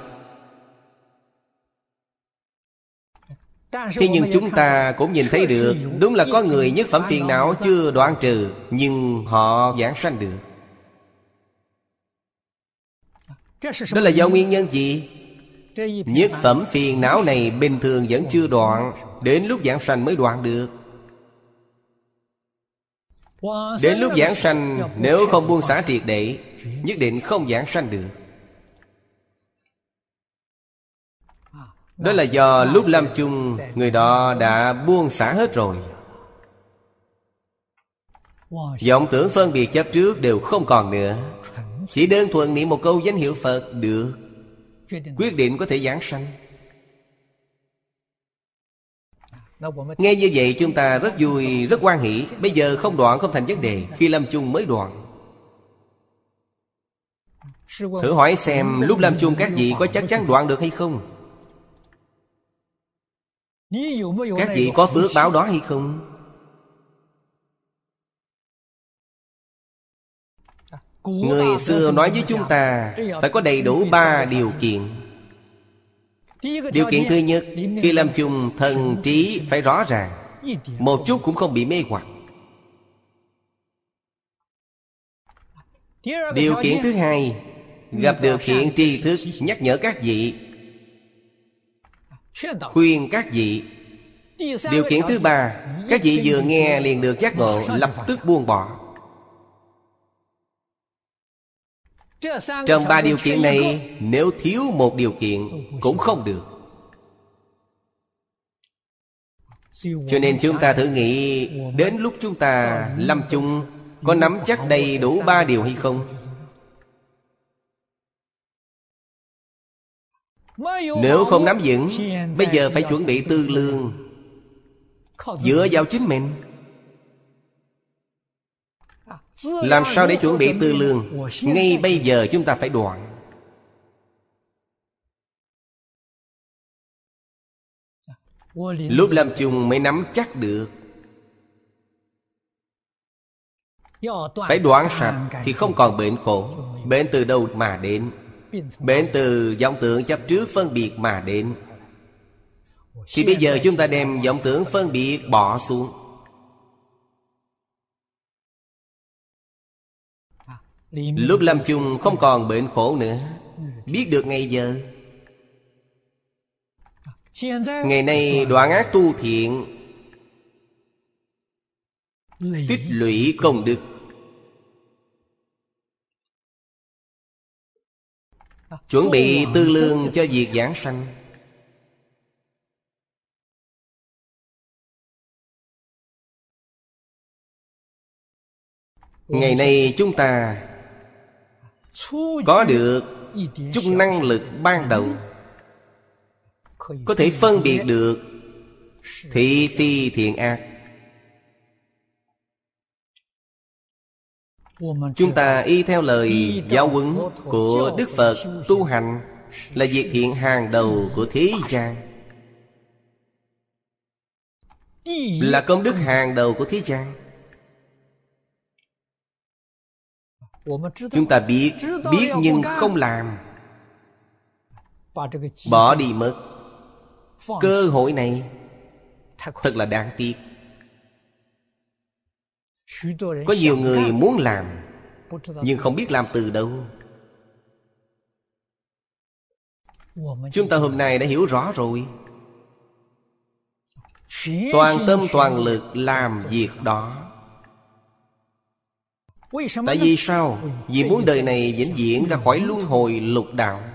Thế nhưng chúng ta cũng nhìn thấy được Đúng là có người nhất phẩm phiền não chưa đoạn trừ Nhưng họ giảng sanh được. Đó là do nguyên nhân gì? Nhất phẩm phiền não này bình thường vẫn chưa đoạn Đến lúc giảng sanh mới đoạn được. Đến lúc giảng sanh Nếu không buông xả triệt để Nhất định không giảng sanh được Đó là do lúc Lam chung Người đó đã buông xả hết rồi. Vọng tưởng phân biệt chấp trước đều không còn nữa. Chỉ đơn thuần niệm một câu danh hiệu Phật được. Quyết định có thể giảng sanh. Nghe như vậy chúng ta rất vui, rất quan hỷ. Bây giờ không đoạn không thành vấn đề Khi lâm chung mới đoạn. Thử hỏi xem lúc lâm chung các vị có chắc chắn đoạn được hay không? Các vị có phước báo đó hay không? Người xưa nói với chúng ta Phải có đầy đủ ba điều kiện. Điều kiện thứ nhất Khi làm chung thần trí phải rõ ràng. Một chút cũng không bị mê hoặc. Điều kiện thứ hai Gặp được hiện tri thức Nhắc nhở các vị Khuyên các vị. Điều kiện thứ ba, Các vị vừa nghe liền được giác ngộ, Lập tức buông bỏ. Trong ba điều kiện này, Nếu thiếu một điều kiện Cũng không được. Cho nên chúng ta thử nghĩ, Đến lúc chúng ta lâm chung, Có nắm chắc đầy đủ ba điều hay không? Nếu không nắm vững, Bây giờ phải chuẩn bị tư lương. Dựa vào chính mình. Làm sao để chuẩn bị tư lương? Ngay bây giờ chúng ta phải đoạn. Lúc làm chung mới nắm chắc được. Phải đoạn sạch Thì không còn bệnh khổ. Bệnh từ đâu mà đến? Bệnh từ vọng tưởng chấp trước phân biệt mà đến. Thì bây giờ chúng ta đem vọng tưởng phân biệt bỏ xuống. Lúc lâm chung không còn bệnh khổ nữa. Biết được ngày giờ. Ngày nay đoạn ác tu thiện, Tích lũy công đức. Chuẩn bị tư lương cho việc giảng sanh. Ngày nay chúng ta có được chút năng lực ban đầu. Có thể phân biệt được thị phi thiện ác chúng ta y theo lời giáo huấn của đức phật tu hành là việc thiện hàng đầu của thế gian. Là công đức hàng đầu của thế gian. Chúng ta biết biết nhưng không làm. Bỏ đi mất. Cơ hội này thật là đáng tiếc có nhiều người muốn làm nhưng không biết làm từ đâu. Chúng ta hôm nay đã hiểu rõ rồi. Toàn tâm toàn lực làm việc đó. Tại vì sao? Vì muốn đời này vĩnh viễn ra khỏi luân hồi lục đạo.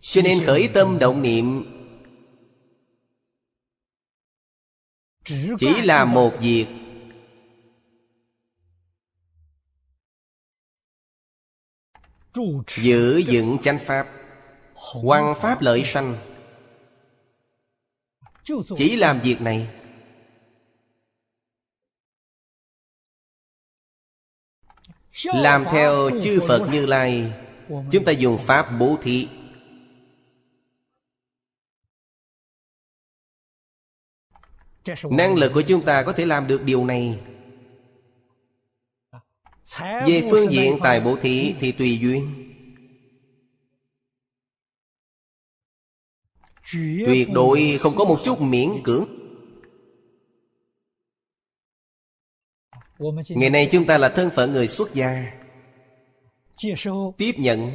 Cho nên khởi tâm động niệm Chỉ là một việc. Giữ dựng chánh pháp. Quang pháp lợi sanh. Chỉ làm việc này. Làm theo chư phật như lai. Chúng ta dùng pháp bố thí năng lực của chúng ta có thể làm được điều này. Về phương diện tài bổ thí thì tùy duyên. Tuyệt đối không có một chút miễn cưỡng. Ngày nay chúng ta là thân phận người xuất gia. Tiếp nhận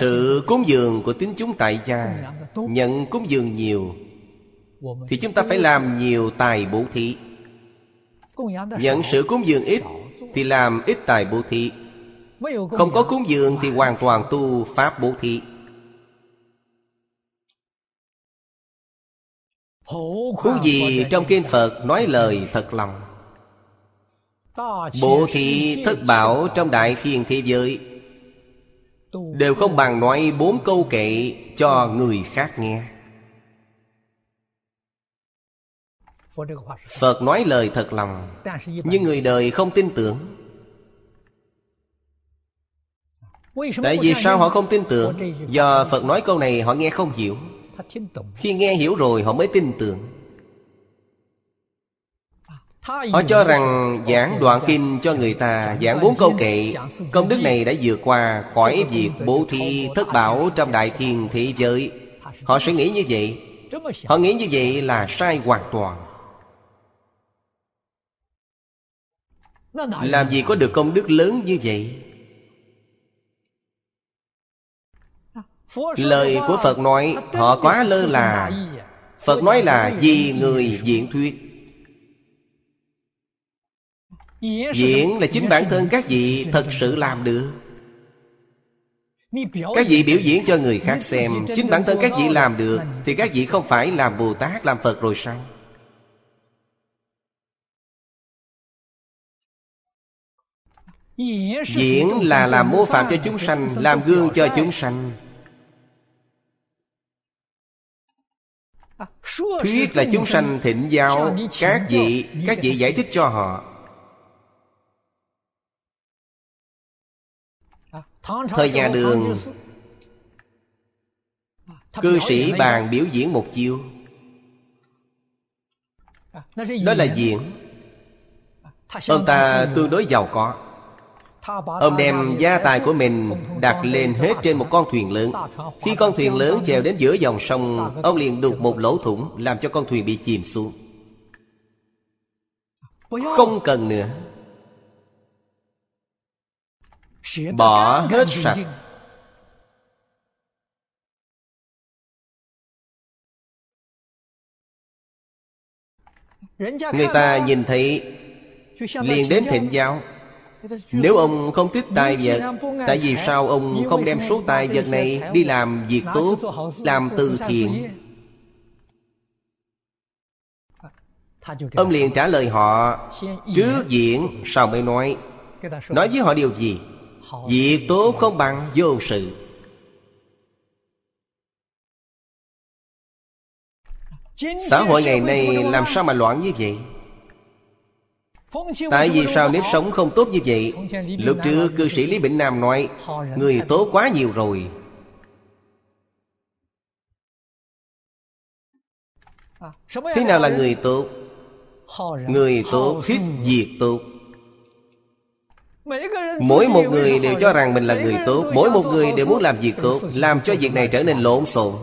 Sự cúng dường của tín chúng tại gia Nhận cúng dường nhiều Thì chúng ta phải làm nhiều tài bố thí. Nhận sự cúng dường ít Thì làm ít tài bố thí. Không có cúng dường thì hoàn toàn tu Pháp bố thí. Huống gì trong kinh Phật nói lời thật lòng? Bộ thị thất bảo trong đại thiên thế giới Đều không bằng nói bốn câu kệ cho người khác nghe. Phật nói lời thật lòng Nhưng người đời không tin tưởng. Tại vì sao họ không tin tưởng? Do Phật nói câu này họ nghe không hiểu. Khi nghe hiểu rồi họ mới tin tưởng Họ cho rằng giảng đoạn kinh cho người ta Giảng bốn câu kệ. Công đức này đã vượt qua khỏi việc bố thí thất bảo trong đại thiên thế giới. Họ sẽ nghĩ như vậy. Họ nghĩ như vậy là sai hoàn toàn. Làm gì có được công đức lớn như vậy? Lời của Phật nói Họ quá lơ là. Phật nói là vì người diễn thuyết Diễn là chính bản thân các vị thật sự làm được. Các vị biểu diễn cho người khác xem Chính bản thân các vị làm được Thì các vị không phải làm Bồ Tát làm Phật rồi sao? Diễn là làm mô phạm cho chúng sanh Làm gương cho chúng sanh. Thuyết là chúng sanh thịnh giáo Các vị Các vị giải thích cho họ Thời nhà đường. Cư sĩ bàn biểu diễn một chiêu. Đó là diễn. Ông ta tương đối giàu có. Ông đem gia tài của mình đặt lên hết trên một con thuyền lớn. Khi con thuyền lớn chèo đến giữa dòng sông, Ông liền đục một lỗ thủng Làm cho con thuyền bị chìm xuống. Không cần nữa. Bỏ hết sạch. Người ta nhìn thấy liền đến thịnh giáo. Nếu ông không thích tài vật Tại vì sao ông không đem số tài vật này Đi làm việc tốt Làm từ thiện? Ông liền trả lời họ Trước diễn Sao mới nói? Nói với họ điều gì Việc tốt không bằng vô sự. Xã hội ngày nay làm sao mà loạn như vậy? Tại vì sao nếp sống không tốt như vậy? Lúc trước cư sĩ Lý Bỉnh Nam nói, Người tốt quá nhiều rồi. Thế nào là người tốt? Người tốt thích việc tốt. Mỗi một người đều cho rằng mình là người tốt. Mỗi một người đều muốn làm việc tốt Làm cho việc này trở nên lộn xộn.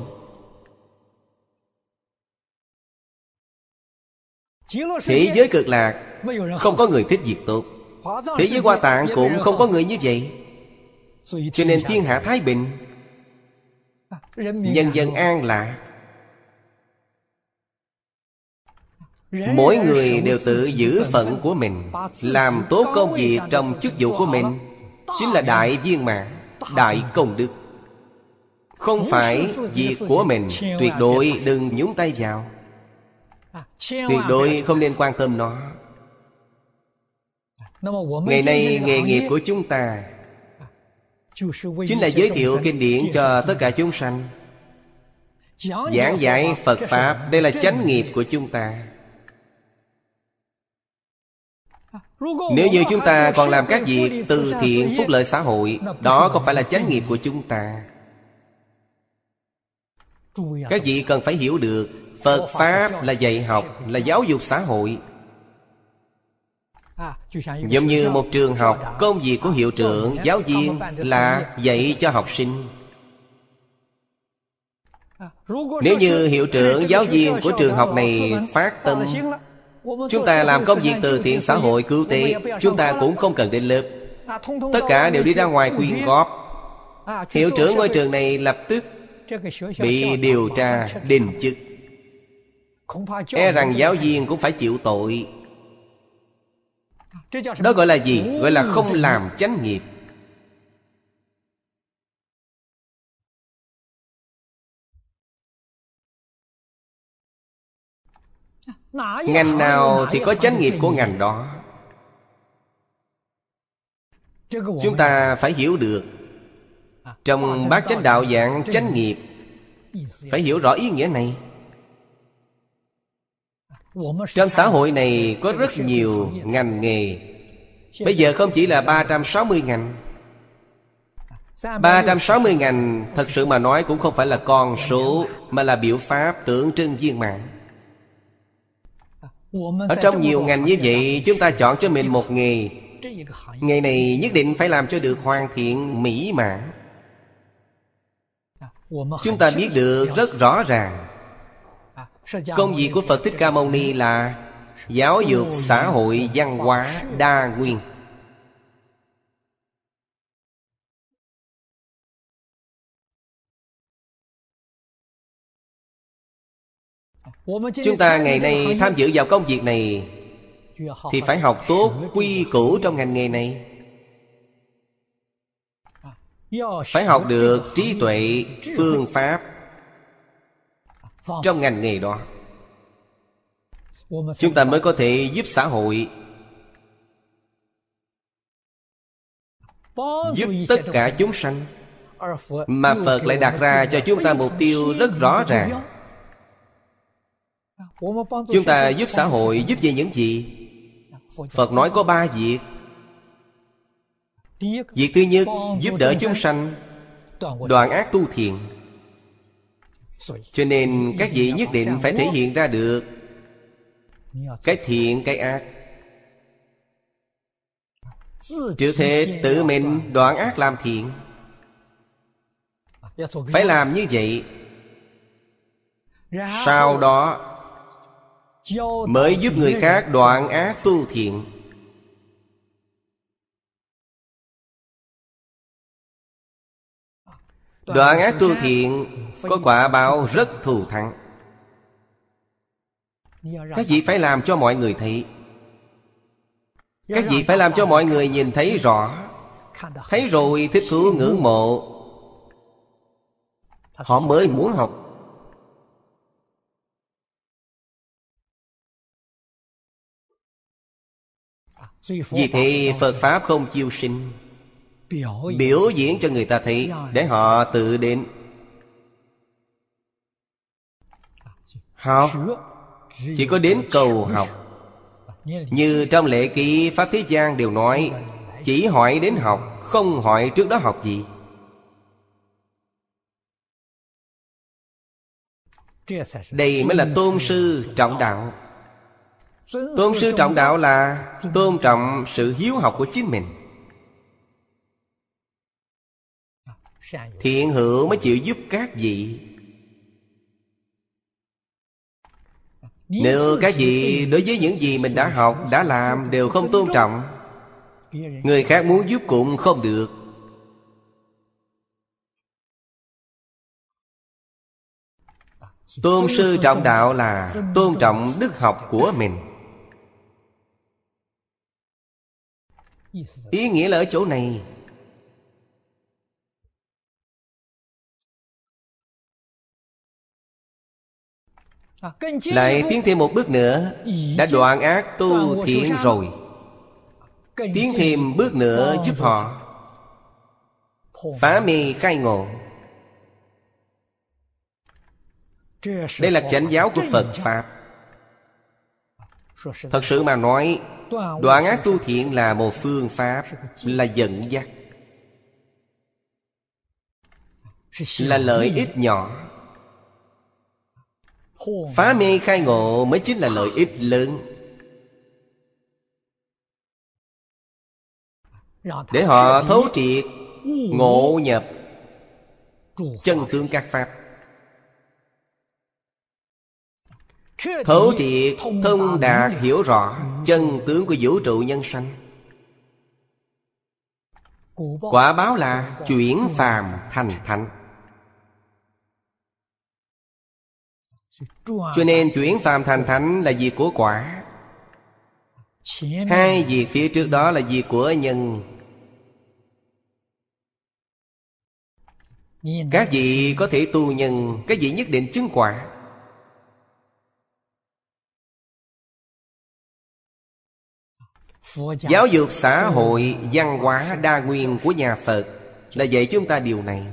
Thế giới cực lạc Không có người thích việc tốt. Thế giới hoa tạng cũng không có người như vậy. Cho nên thiên hạ thái bình Nhân dân an lạc Mỗi người đều tự giữ phận của mình, Làm tốt công việc trong chức vụ của mình. Chính là đại viên mạng Đại công đức. Không phải việc của mình, Tuyệt đối đừng nhúng tay vào. Tuyệt đối không nên quan tâm nó. Ngày nay nghề nghiệp của chúng ta Chính là giới thiệu kinh điển cho tất cả chúng sanh. Giảng giải Phật Pháp, Đây là chánh nghiệp của chúng ta. Nếu như chúng ta còn làm các việc từ thiện phúc lợi xã hội Đó không phải là chánh nghiệp của chúng ta. Các vị cần phải hiểu được Phật Pháp là dạy học Là giáo dục xã hội. Giống như một trường học Công việc của hiệu trưởng, giáo viên Là dạy cho học sinh. Nếu như hiệu trưởng, giáo viên của trường học này Phát tâm Chúng ta làm công việc từ thiện xã hội cứu tế. Chúng ta cũng không cần đến lớp. Tất cả đều đi ra ngoài quyên góp. Hiệu trưởng ngôi trường này lập tức Bị điều tra đình chức. E rằng giáo viên cũng phải chịu tội. Đó gọi là gì? Gọi là không làm chánh nghiệp Ngành nào thì có chánh nghiệp của ngành đó? Chúng ta phải hiểu được. Trong bát chánh đạo dạng chánh nghiệp Phải hiểu rõ ý nghĩa này. Trong xã hội này có rất nhiều ngành nghề. Bây giờ không chỉ là 360 ngành. 360 ngành Thật sự mà nói cũng không phải là con số Mà là biểu pháp tượng trưng viên mạng Ở trong nhiều ngành như vậy Chúng ta chọn cho mình một nghề. Nghề này nhất định phải làm cho được hoàn thiện mỹ mãn. Chúng ta biết được rất rõ ràng. Công việc của Phật Thích Ca Mâu Ni là Giáo dục xã hội văn hóa đa nguyên Chúng ta ngày nay tham dự vào công việc này Thì phải học tốt quy củ trong ngành nghề này. Phải học được trí tuệ, phương pháp Trong ngành nghề đó. Chúng ta mới có thể giúp xã hội Giúp tất cả chúng sanh. Mà Phật lại đặt ra cho chúng ta mục tiêu rất rõ ràng. Chúng ta giúp xã hội, giúp về những gì? Phật nói có ba việc. Việc thứ nhất, Giúp đỡ chúng sanh, Đoạn ác tu thiện. Cho nên các vị nhất định phải thể hiện ra được Cái thiện, cái ác. Trước thế tự mình đoạn ác làm thiện. Phải làm như vậy. Sau đó Mới giúp người khác đoạn ác tu thiện. Đoạn ác tu thiện Có quả báo rất thù thắng. Các vị phải làm cho mọi người thấy. Các vị phải làm cho mọi người nhìn thấy rõ. Thấy rồi thích thú ngưỡng mộ. Họ mới muốn học Vì thế Phật Pháp không chiêu sinh. Biểu diễn cho người ta thấy Để họ tự đến. Học. Chỉ có đến cầu học. Như trong lễ ký Pháp Thế gian đều nói, Chỉ hỏi đến học, Không hỏi trước đó học gì. Đây mới là tôn sư trọng đạo. Tôn sư trọng đạo là Tôn trọng sự hiếu học của chính mình. Thiện hữu mới chịu giúp các vị. Nếu các vị đối với những gì mình đã học, đã làm đều không tôn trọng Người khác muốn giúp cũng không được. Tôn sư trọng đạo là tôn trọng đức học của mình. Ý nghĩa là ở chỗ này. Lại tiến thêm một bước nữa. Đã đoạn ác tu thiện rồi. Tiến thêm bước nữa giúp họ. Phá mê khai ngộ. Đây là chánh giáo của Phật Pháp. Thật sự mà nói Đoạn ác tu thiện là một phương pháp Là dẫn dắt, Là lợi ích nhỏ. Phá mê khai ngộ mới chính là lợi ích lớn. Để họ thấu triệt, Ngộ nhập Chân tướng các Pháp. Thấu triệt thông đạt hiểu rõ Chân tướng của vũ trụ nhân sanh. Quả báo là chuyển phàm thành thánh. Cho nên chuyển phàm thành thánh là việc của quả. Hai việc phía trước đó là việc của nhân. Các vị có thể tu nhân Các vị nhất định chứng quả Giáo dục xã hội văn hóa đa nguyên của nhà Phật. Là dạy chúng ta điều này.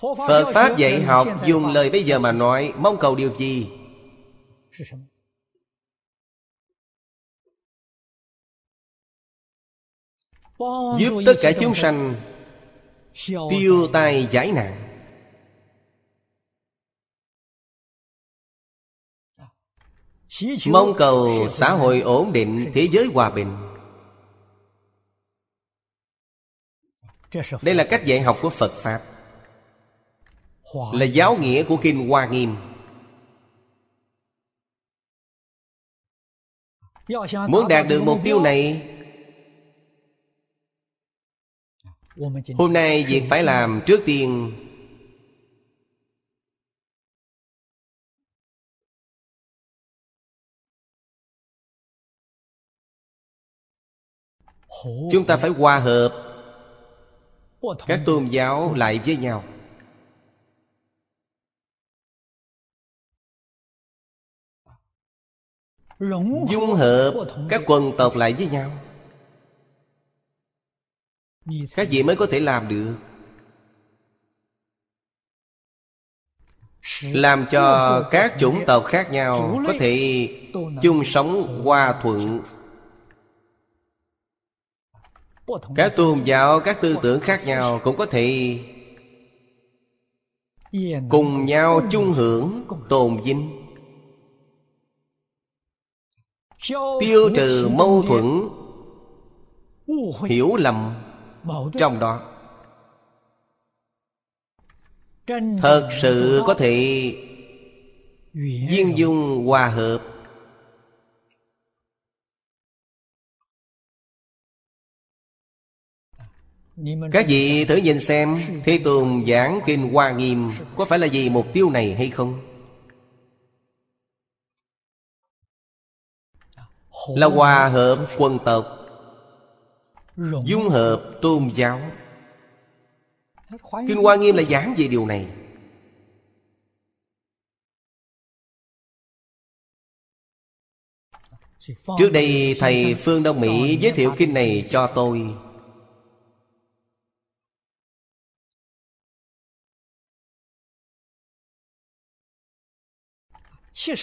Phật Pháp dạy học dùng lời bây giờ mà nói Mong cầu điều gì Giúp tất cả chúng sanh Tiêu tai giải nạn. Mong cầu xã hội ổn định, Thế giới hòa bình. Đây là cách dạy học của Phật Pháp. Là giáo nghĩa của Kinh Hoa Nghiêm. Muốn đạt được mục tiêu này Hôm nay việc phải làm trước tiên. Chúng ta phải hòa hợp. Các tôn giáo lại với nhau. Dung hợp các quần tộc lại với nhau các vị mới có thể làm được? Làm cho các chủng tộc khác nhau có thể chung sống hòa thuận. Các tôn giáo các tư tưởng khác nhau cũng có thể cùng nhau chung hưởng tồn vinh. Tiêu trừ mâu thuẫn hiểu lầm trong đó. Thật sự có thể viên dung hòa hợp. Các vị thử nhìn xem thế tôn giảng kinh hoa nghiêm có phải là vì mục tiêu này hay không? Là hòa hợp quân tộc dung hợp tôn giáo. Kinh hoa nghiêm là giảng về điều này. Trước đây thầy phương đông mỹ giới thiệu kinh này cho tôi.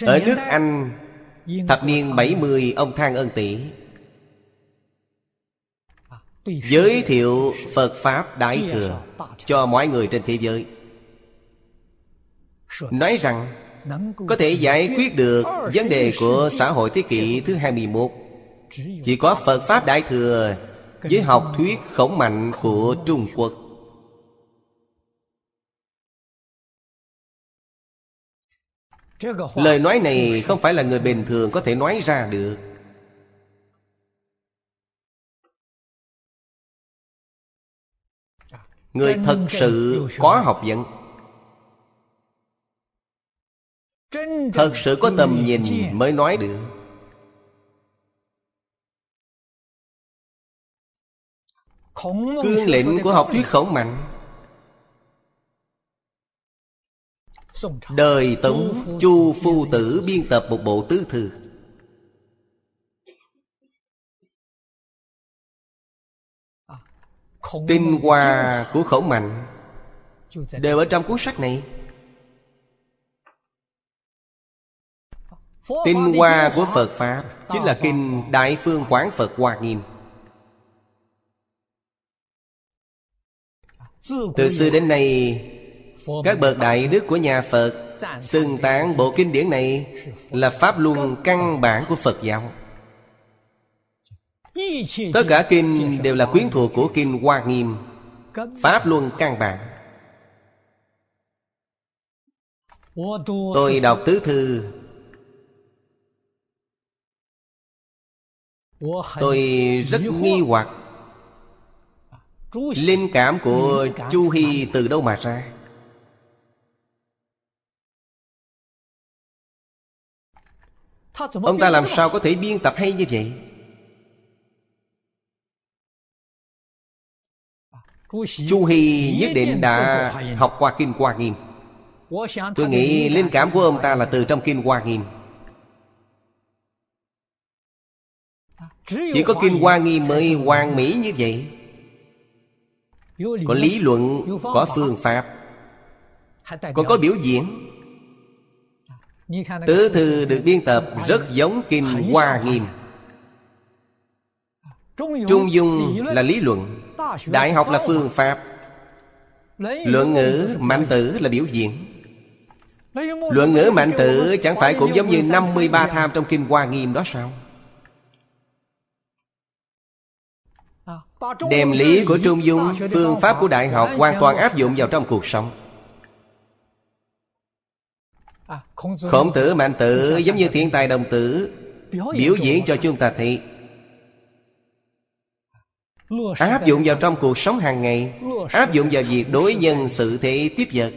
Ở nước Anh Thập niên 70 ông Thang Ân Tỷ Giới thiệu Phật Pháp Đại Thừa Cho mọi người trên thế giới. Nói rằng Có thể giải quyết được vấn đề của xã hội thế kỷ thứ 21 Chỉ có Phật Pháp Đại Thừa Với học thuyết khổng mạnh của Trung Quốc. Lời nói này không phải là người bình thường có thể nói ra được Người thật sự có học vấn. Thật sự có tầm nhìn mới nói được. Cương lĩnh của học thuyết khổng mạnh Đời Tống Chu Phu Tử biên tập một bộ tứ thư Tinh hoa của khẩu mạnh Đều ở trong cuốn sách này. Tinh hoa của Phật Pháp Chính là Kinh Đại Phương Quán Phật Hoa Nghiêm. Từ xưa đến nay Các bậc đại đức của nhà Phật Xưng tán bộ kinh điển này Là Pháp luân căn bản của Phật giáo Tất cả kinh đều là quyến thuộc của kinh Hoa Nghiêm. Pháp Luân căn bản. Tôi đọc tứ thư. Tôi rất nghi hoặc Linh cảm của Chu Hy từ đâu mà ra? Ông ta làm sao có thể biên tập hay như vậy? Chu Hy nhất định đã học qua Kinh Hoa Nghiêm. Tôi nghĩ linh cảm của ông ta là từ trong Kinh Hoa Nghiêm. Chỉ có Kinh Hoa Nghiêm mới hoàn mỹ như vậy. Có lý luận, có phương pháp Còn có biểu diễn. Tứ thư được biên tập rất giống Kinh Hoa Nghiêm. Trung Dung là lý luận Đại học là phương pháp. Luận ngữ mạnh tử là biểu diễn. Luận ngữ mạnh tử chẳng phải cũng giống như 53 tham trong Kinh Hoa Nghiêm đó sao? Đem lý của Trung Dung, Phương pháp của Đại học hoàn toàn áp dụng vào trong cuộc sống. Khổng tử mạnh tử giống như thiên tài đồng tử, Biểu diễn cho chúng ta thấy. Áp dụng vào trong cuộc sống hàng ngày. Áp dụng vào việc đối nhân sự thế tiếp vật.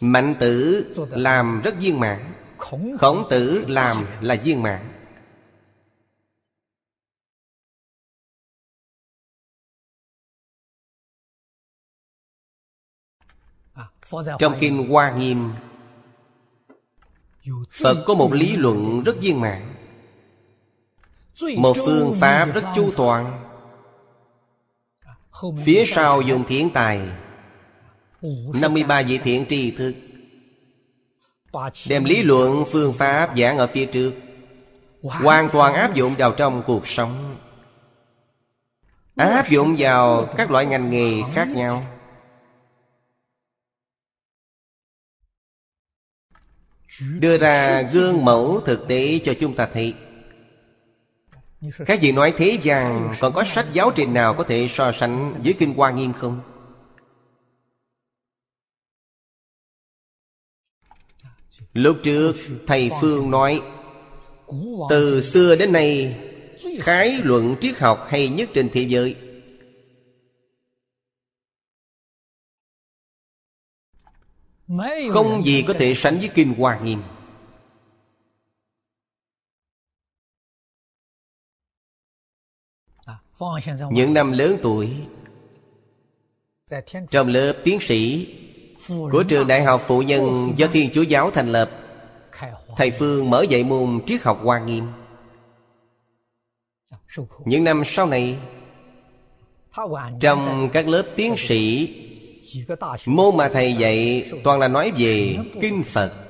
Mạnh tử làm rất viên mãn. Khổng tử làm là viên mãn Trong Kinh Hoa Nghiêm, Phật có một lý luận rất viên mãn. Một phương pháp rất chu toàn. Phía sau dùng thiện tài 53 vị thiện tri thức, Đem lý luận, phương pháp giảng ở phía trước, Hoàn toàn áp dụng vào trong cuộc sống, Áp dụng vào các loại ngành nghề khác nhau. Đưa ra gương mẫu thực tế cho chúng ta thấy Các vị nói thế gian Còn có sách giáo trình nào có thể so sánh với Kinh Hoa Nghiêm không? Lúc trước, Thầy Phương nói, Từ xưa đến nay, Khái luận triết học hay nhất trên thế giới Không gì có thể sánh với Kinh Hoa Nghiêm. Những năm lớn tuổi Trong lớp tiến sĩ Của trường đại học phụ nhân Do Thiên Chúa Giáo thành lập Thầy Phương mở dạy môn triết học Hoa Nghiêm. Những năm sau này Trong các lớp tiến sĩ Môn mà thầy dạy toàn là nói về Kinh Phật.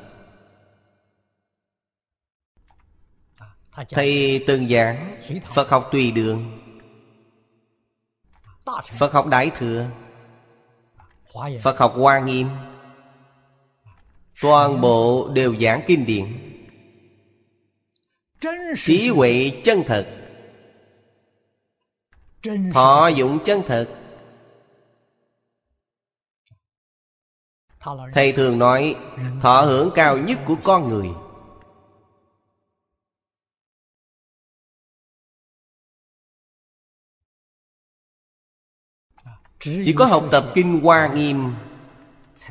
Thầy từng giảng Phật học tùy đường. Phật học Đại Thừa. Phật học Hoa Nghiêm. Toàn bộ đều giảng kinh điển. Trí huệ chân thật. Thọ dụng chân thật Thầy thường nói, Thọ hưởng cao nhất của con người. Chỉ có học tập Kinh Hoa Nghiêm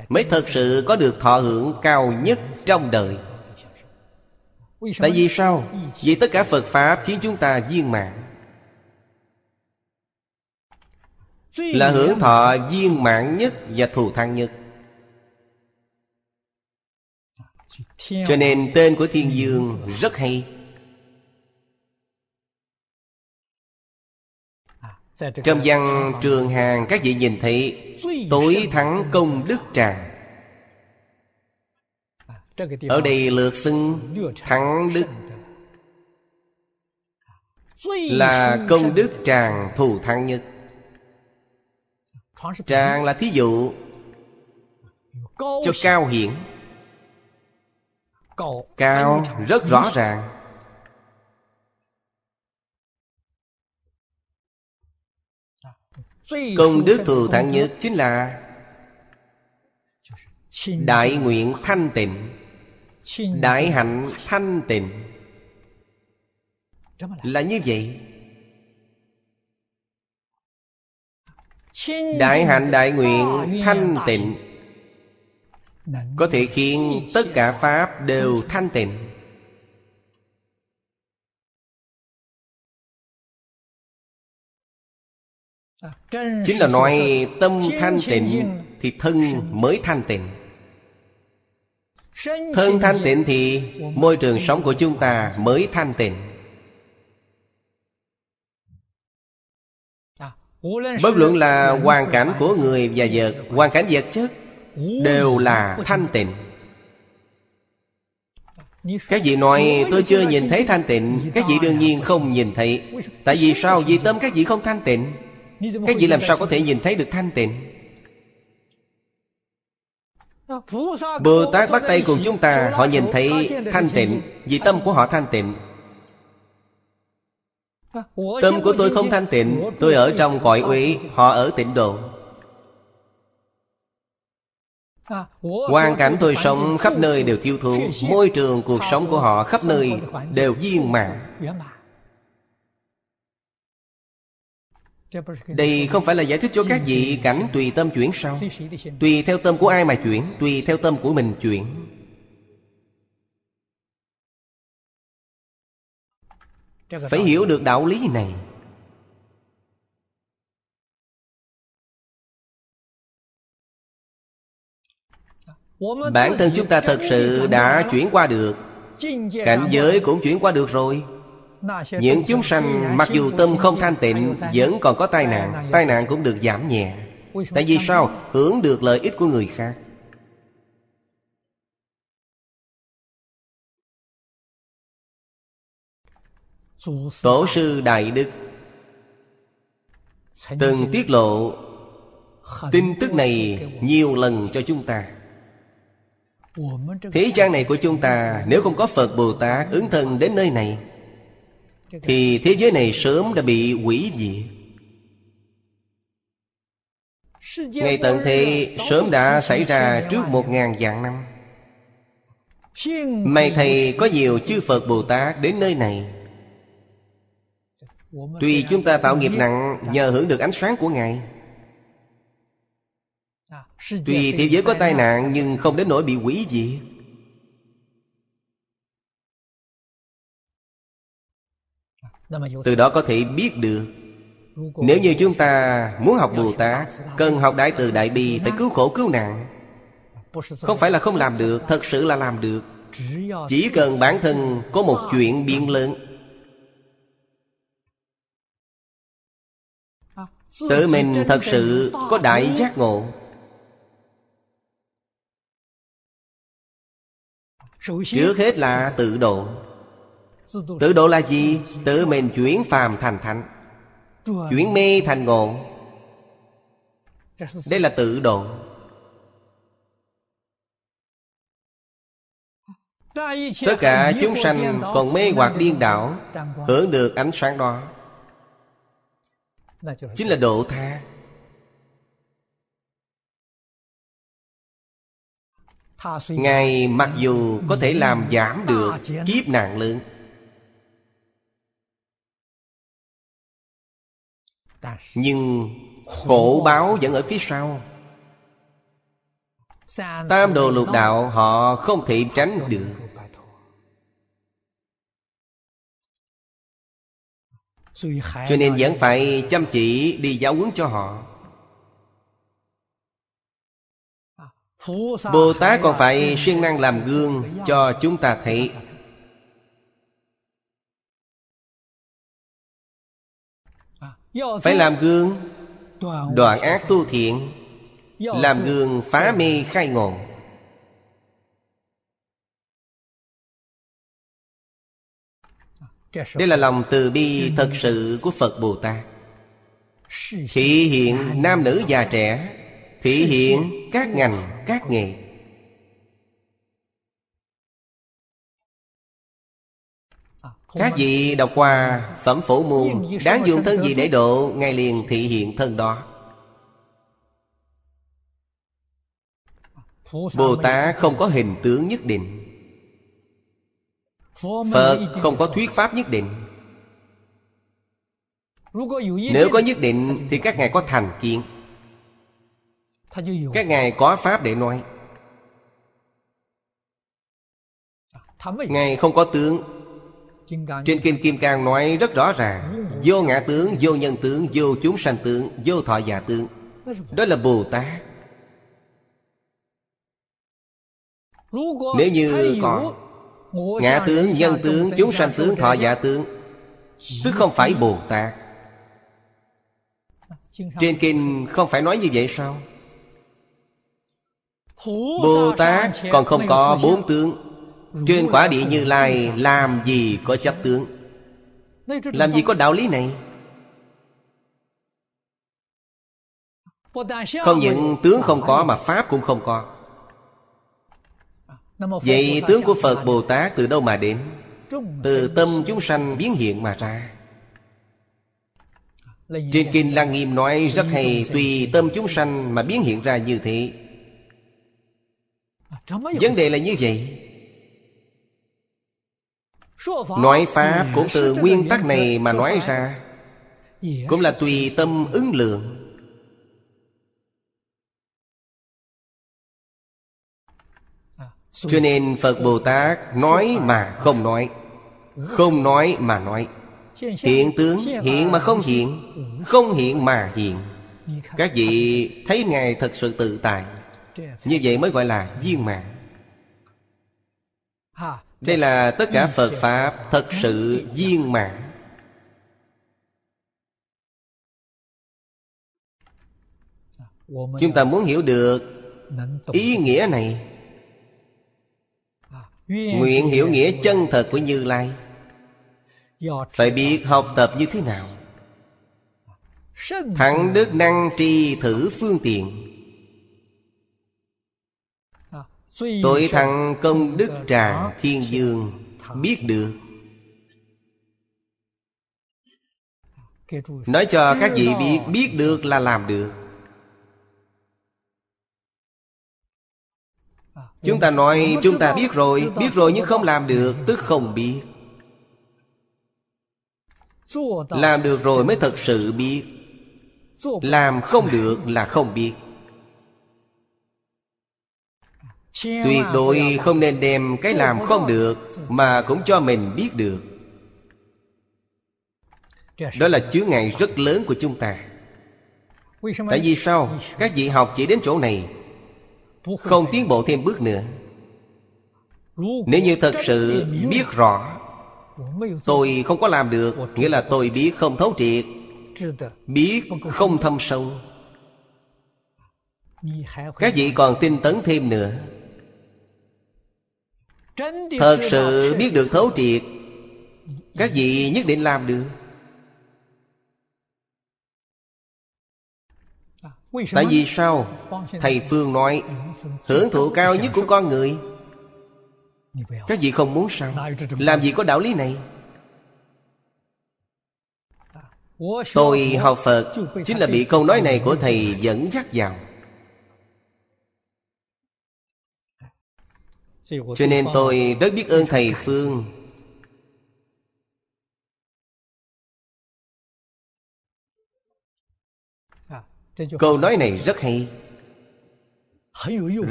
Mới thật sự có được thọ hưởng cao nhất trong đời. Tại vì sao? Vì tất cả Phật Pháp khiến chúng ta viên mạng Là hưởng thọ viên mạng nhất và thù thắng nhất. Cho nên tên của Thiên Dương rất hay. Trong văn trường hàng các vị nhìn thấy Tối thắng công đức tràng. Ở đây lượt xưng thắng đức Là công đức tràng thù thắng nhất. Tràng là thí dụ Cho cao hiển cao rất rõ ràng. Công đức thù thắng nhất chính là đại nguyện thanh tịnh. Đại hạnh thanh tịnh. Là như vậy. Đại hạnh đại nguyện thanh tịnh. Có thể khiến tất cả Pháp đều thanh tịnh. Chính là nói tâm thanh tịnh Thì thân mới thanh tịnh. Thân thanh tịnh thì Môi trường sống của chúng ta mới thanh tịnh. Bất luận là hoàn cảnh của người và vật, Hoàn cảnh vật chất Đều là thanh tịnh. Các vị nói tôi chưa nhìn thấy thanh tịnh Các vị đương nhiên không nhìn thấy. Tại vì sao? Vì tâm các vị không thanh tịnh. Các vị làm sao có thể nhìn thấy được thanh tịnh? Bồ Tát bắt tay cùng chúng ta Họ nhìn thấy thanh tịnh Vì tâm của họ thanh tịnh. Tâm của tôi không thanh tịnh Tôi ở trong cõi uy Họ ở tịnh độ Hoàn cảnh tôi sống khắp nơi đều thiếu thốn Môi trường cuộc sống của họ khắp nơi đều viên mãn. Đây không phải là giải thích cho các vị cảnh tùy tâm chuyển sao Tùy theo tâm của ai mà chuyển Tùy theo tâm của mình chuyển. Phải hiểu được đạo lý này Bản thân chúng ta thật sự đã chuyển qua được. Cảnh giới cũng chuyển qua được rồi. Những chúng sanh mặc dù tâm không thanh tịnh Vẫn còn có tai nạn. Tai nạn cũng được giảm nhẹ. Tại vì sao? Hưởng được lợi ích của người khác. Tổ sư Đại Đức Từng tiết lộ Tin tức này nhiều lần cho chúng ta Thế gian này của chúng ta Nếu không có Phật Bồ Tát ứng thân đến nơi này Thì thế giới này sớm đã bị hủy diệt. Ngày tận thế sớm đã xảy ra trước một ngàn vạn năm. May thầy có nhiều chư Phật Bồ Tát đến nơi này. Tuy chúng ta tạo nghiệp nặng nhờ hưởng được ánh sáng của Ngài Tuy thế giới có tai nạn nhưng không đến nỗi bị hủy diệt. Từ đó có thể biết được Nếu như chúng ta muốn học Bồ Tát Cần học Đại Từ Đại Bi Phải cứu khổ cứu nạn. Không phải là không làm được Thật sự là làm được. Chỉ cần bản thân có một chuyện biện lớn. Tự mình thật sự có đại giác ngộ Trước hết là tự độ. Tự độ là gì? Tự mình chuyển phàm thành thánh. Chuyển mê thành ngộ. Đây là tự độ. Tất cả chúng sanh còn mê hoặc điên đảo Hưởng được ánh sáng đó. Chính là độ tha Ngài mặc dù có thể làm giảm được kiếp nạn lớn. Nhưng khổ báo vẫn ở phía sau. Tam đồ lục đạo họ không thể tránh được. Cho nên vẫn phải chăm chỉ đi giáo huấn cho họ. Bồ Tát còn phải siêng năng làm gương cho chúng ta thấy. Phải làm gương, Đoạn ác tu thiện, Làm gương phá mê khai ngộ. Đây là lòng từ bi thật sự của Phật Bồ Tát Thị hiện nam nữ già trẻ thể hiện các ngành các nghề. Các vị đọc qua phẩm phổ môn đáng dùng thân gì để độ ngay liền thị hiện thân đó. Bồ tát không có hình tướng nhất định. Phật không có thuyết pháp nhất định. Nếu có nhất định thì các ngài có thành kiến. Các ngài có pháp để nói. Ngài không có tướng. Trên Kinh Kim Cang nói rất rõ ràng. Vô ngã tướng, vô nhân tướng, vô chúng sanh tướng Vô thọ giả tướng. Đó là Bồ Tát. Nếu như còn Ngã tướng, nhân tướng, chúng sanh tướng, thọ giả tướng Tức không phải Bồ Tát. Trên kinh không phải nói như vậy sao Bồ Tát còn không có bốn tướng. Trên quả địa như lai, Làm gì có chấp tướng? Làm gì có đạo lý này? Không những tướng không có Mà Pháp cũng không có. Vậy tướng của Phật Bồ Tát từ đâu mà đến? Từ tâm chúng sanh biến hiện mà ra. Trên Kinh Lăng Nghiêm nói rất hay, Tùy tâm chúng sanh mà biến hiện ra như thế. Vấn đề là như vậy. Nói Pháp cũng từ nguyên tắc này mà nói ra Cũng là tùy tâm ứng lượng. Cho nên Phật Bồ Tát nói mà không nói Không nói mà nói. Hiện tướng hiện mà không hiện Không hiện mà hiện. Các vị thấy Ngài thật sự tự tại như vậy mới gọi là viên mạng Đây là tất cả Phật Pháp thật sự viên mạng Chúng ta muốn hiểu được ý nghĩa này. Nguyện hiểu nghĩa chân thật của Như Lai. Phải biết học tập như thế nào? Thẳng đức năng tri thử phương tiện. Tội thằng công đức tràng thiên dương Biết được. Nói cho các vị biết Biết được là làm được. Chúng ta nói chúng ta biết rồi Biết rồi nhưng không làm được Tức không biết. Làm được rồi mới thật sự biết. Làm không được là không biết Tuyệt đối không nên đem cái làm không được Mà cũng cho mình biết được. Đó là chướng ngại rất lớn của chúng ta. Tại vì sao? Các vị học chỉ đến chỗ này Không tiến bộ thêm bước nữa. Nếu như thật sự biết rõ Tôi không có làm được Nghĩa là tôi biết không thấu triệt Biết không thâm sâu. Các vị còn tinh tấn thêm nữa Thật sự biết được thấu triệt. Các vị nhất định làm được. Tại vì sao? Thầy Phương nói, Hưởng thụ cao nhất của con người. Các vị không muốn sao? Làm gì có đạo lý này? Tôi học Phật, Chính là bị câu nói này của Thầy dẫn dắt vào. Cho nên tôi rất biết ơn Thầy Phương. Câu nói này rất hay.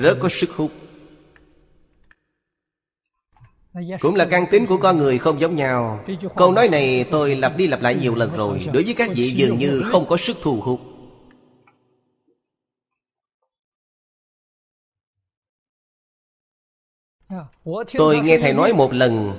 Rất có sức hút. Cũng là căn tính của con người không giống nhau. Câu nói này tôi lặp đi lặp lại nhiều lần rồi. Đối với các vị dường như không có sức thu hút Tôi nghe Thầy nói một lần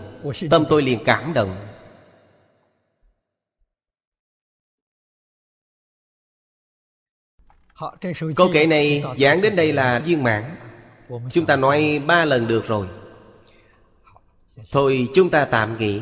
Tâm tôi liền cảm động。Câu kệ này giảng đến đây là viên mãn。Chúng ta nói ba lần được rồi。Thôi chúng ta tạm nghỉ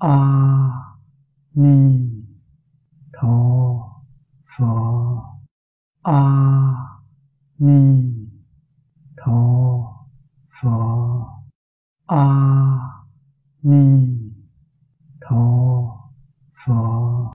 a ni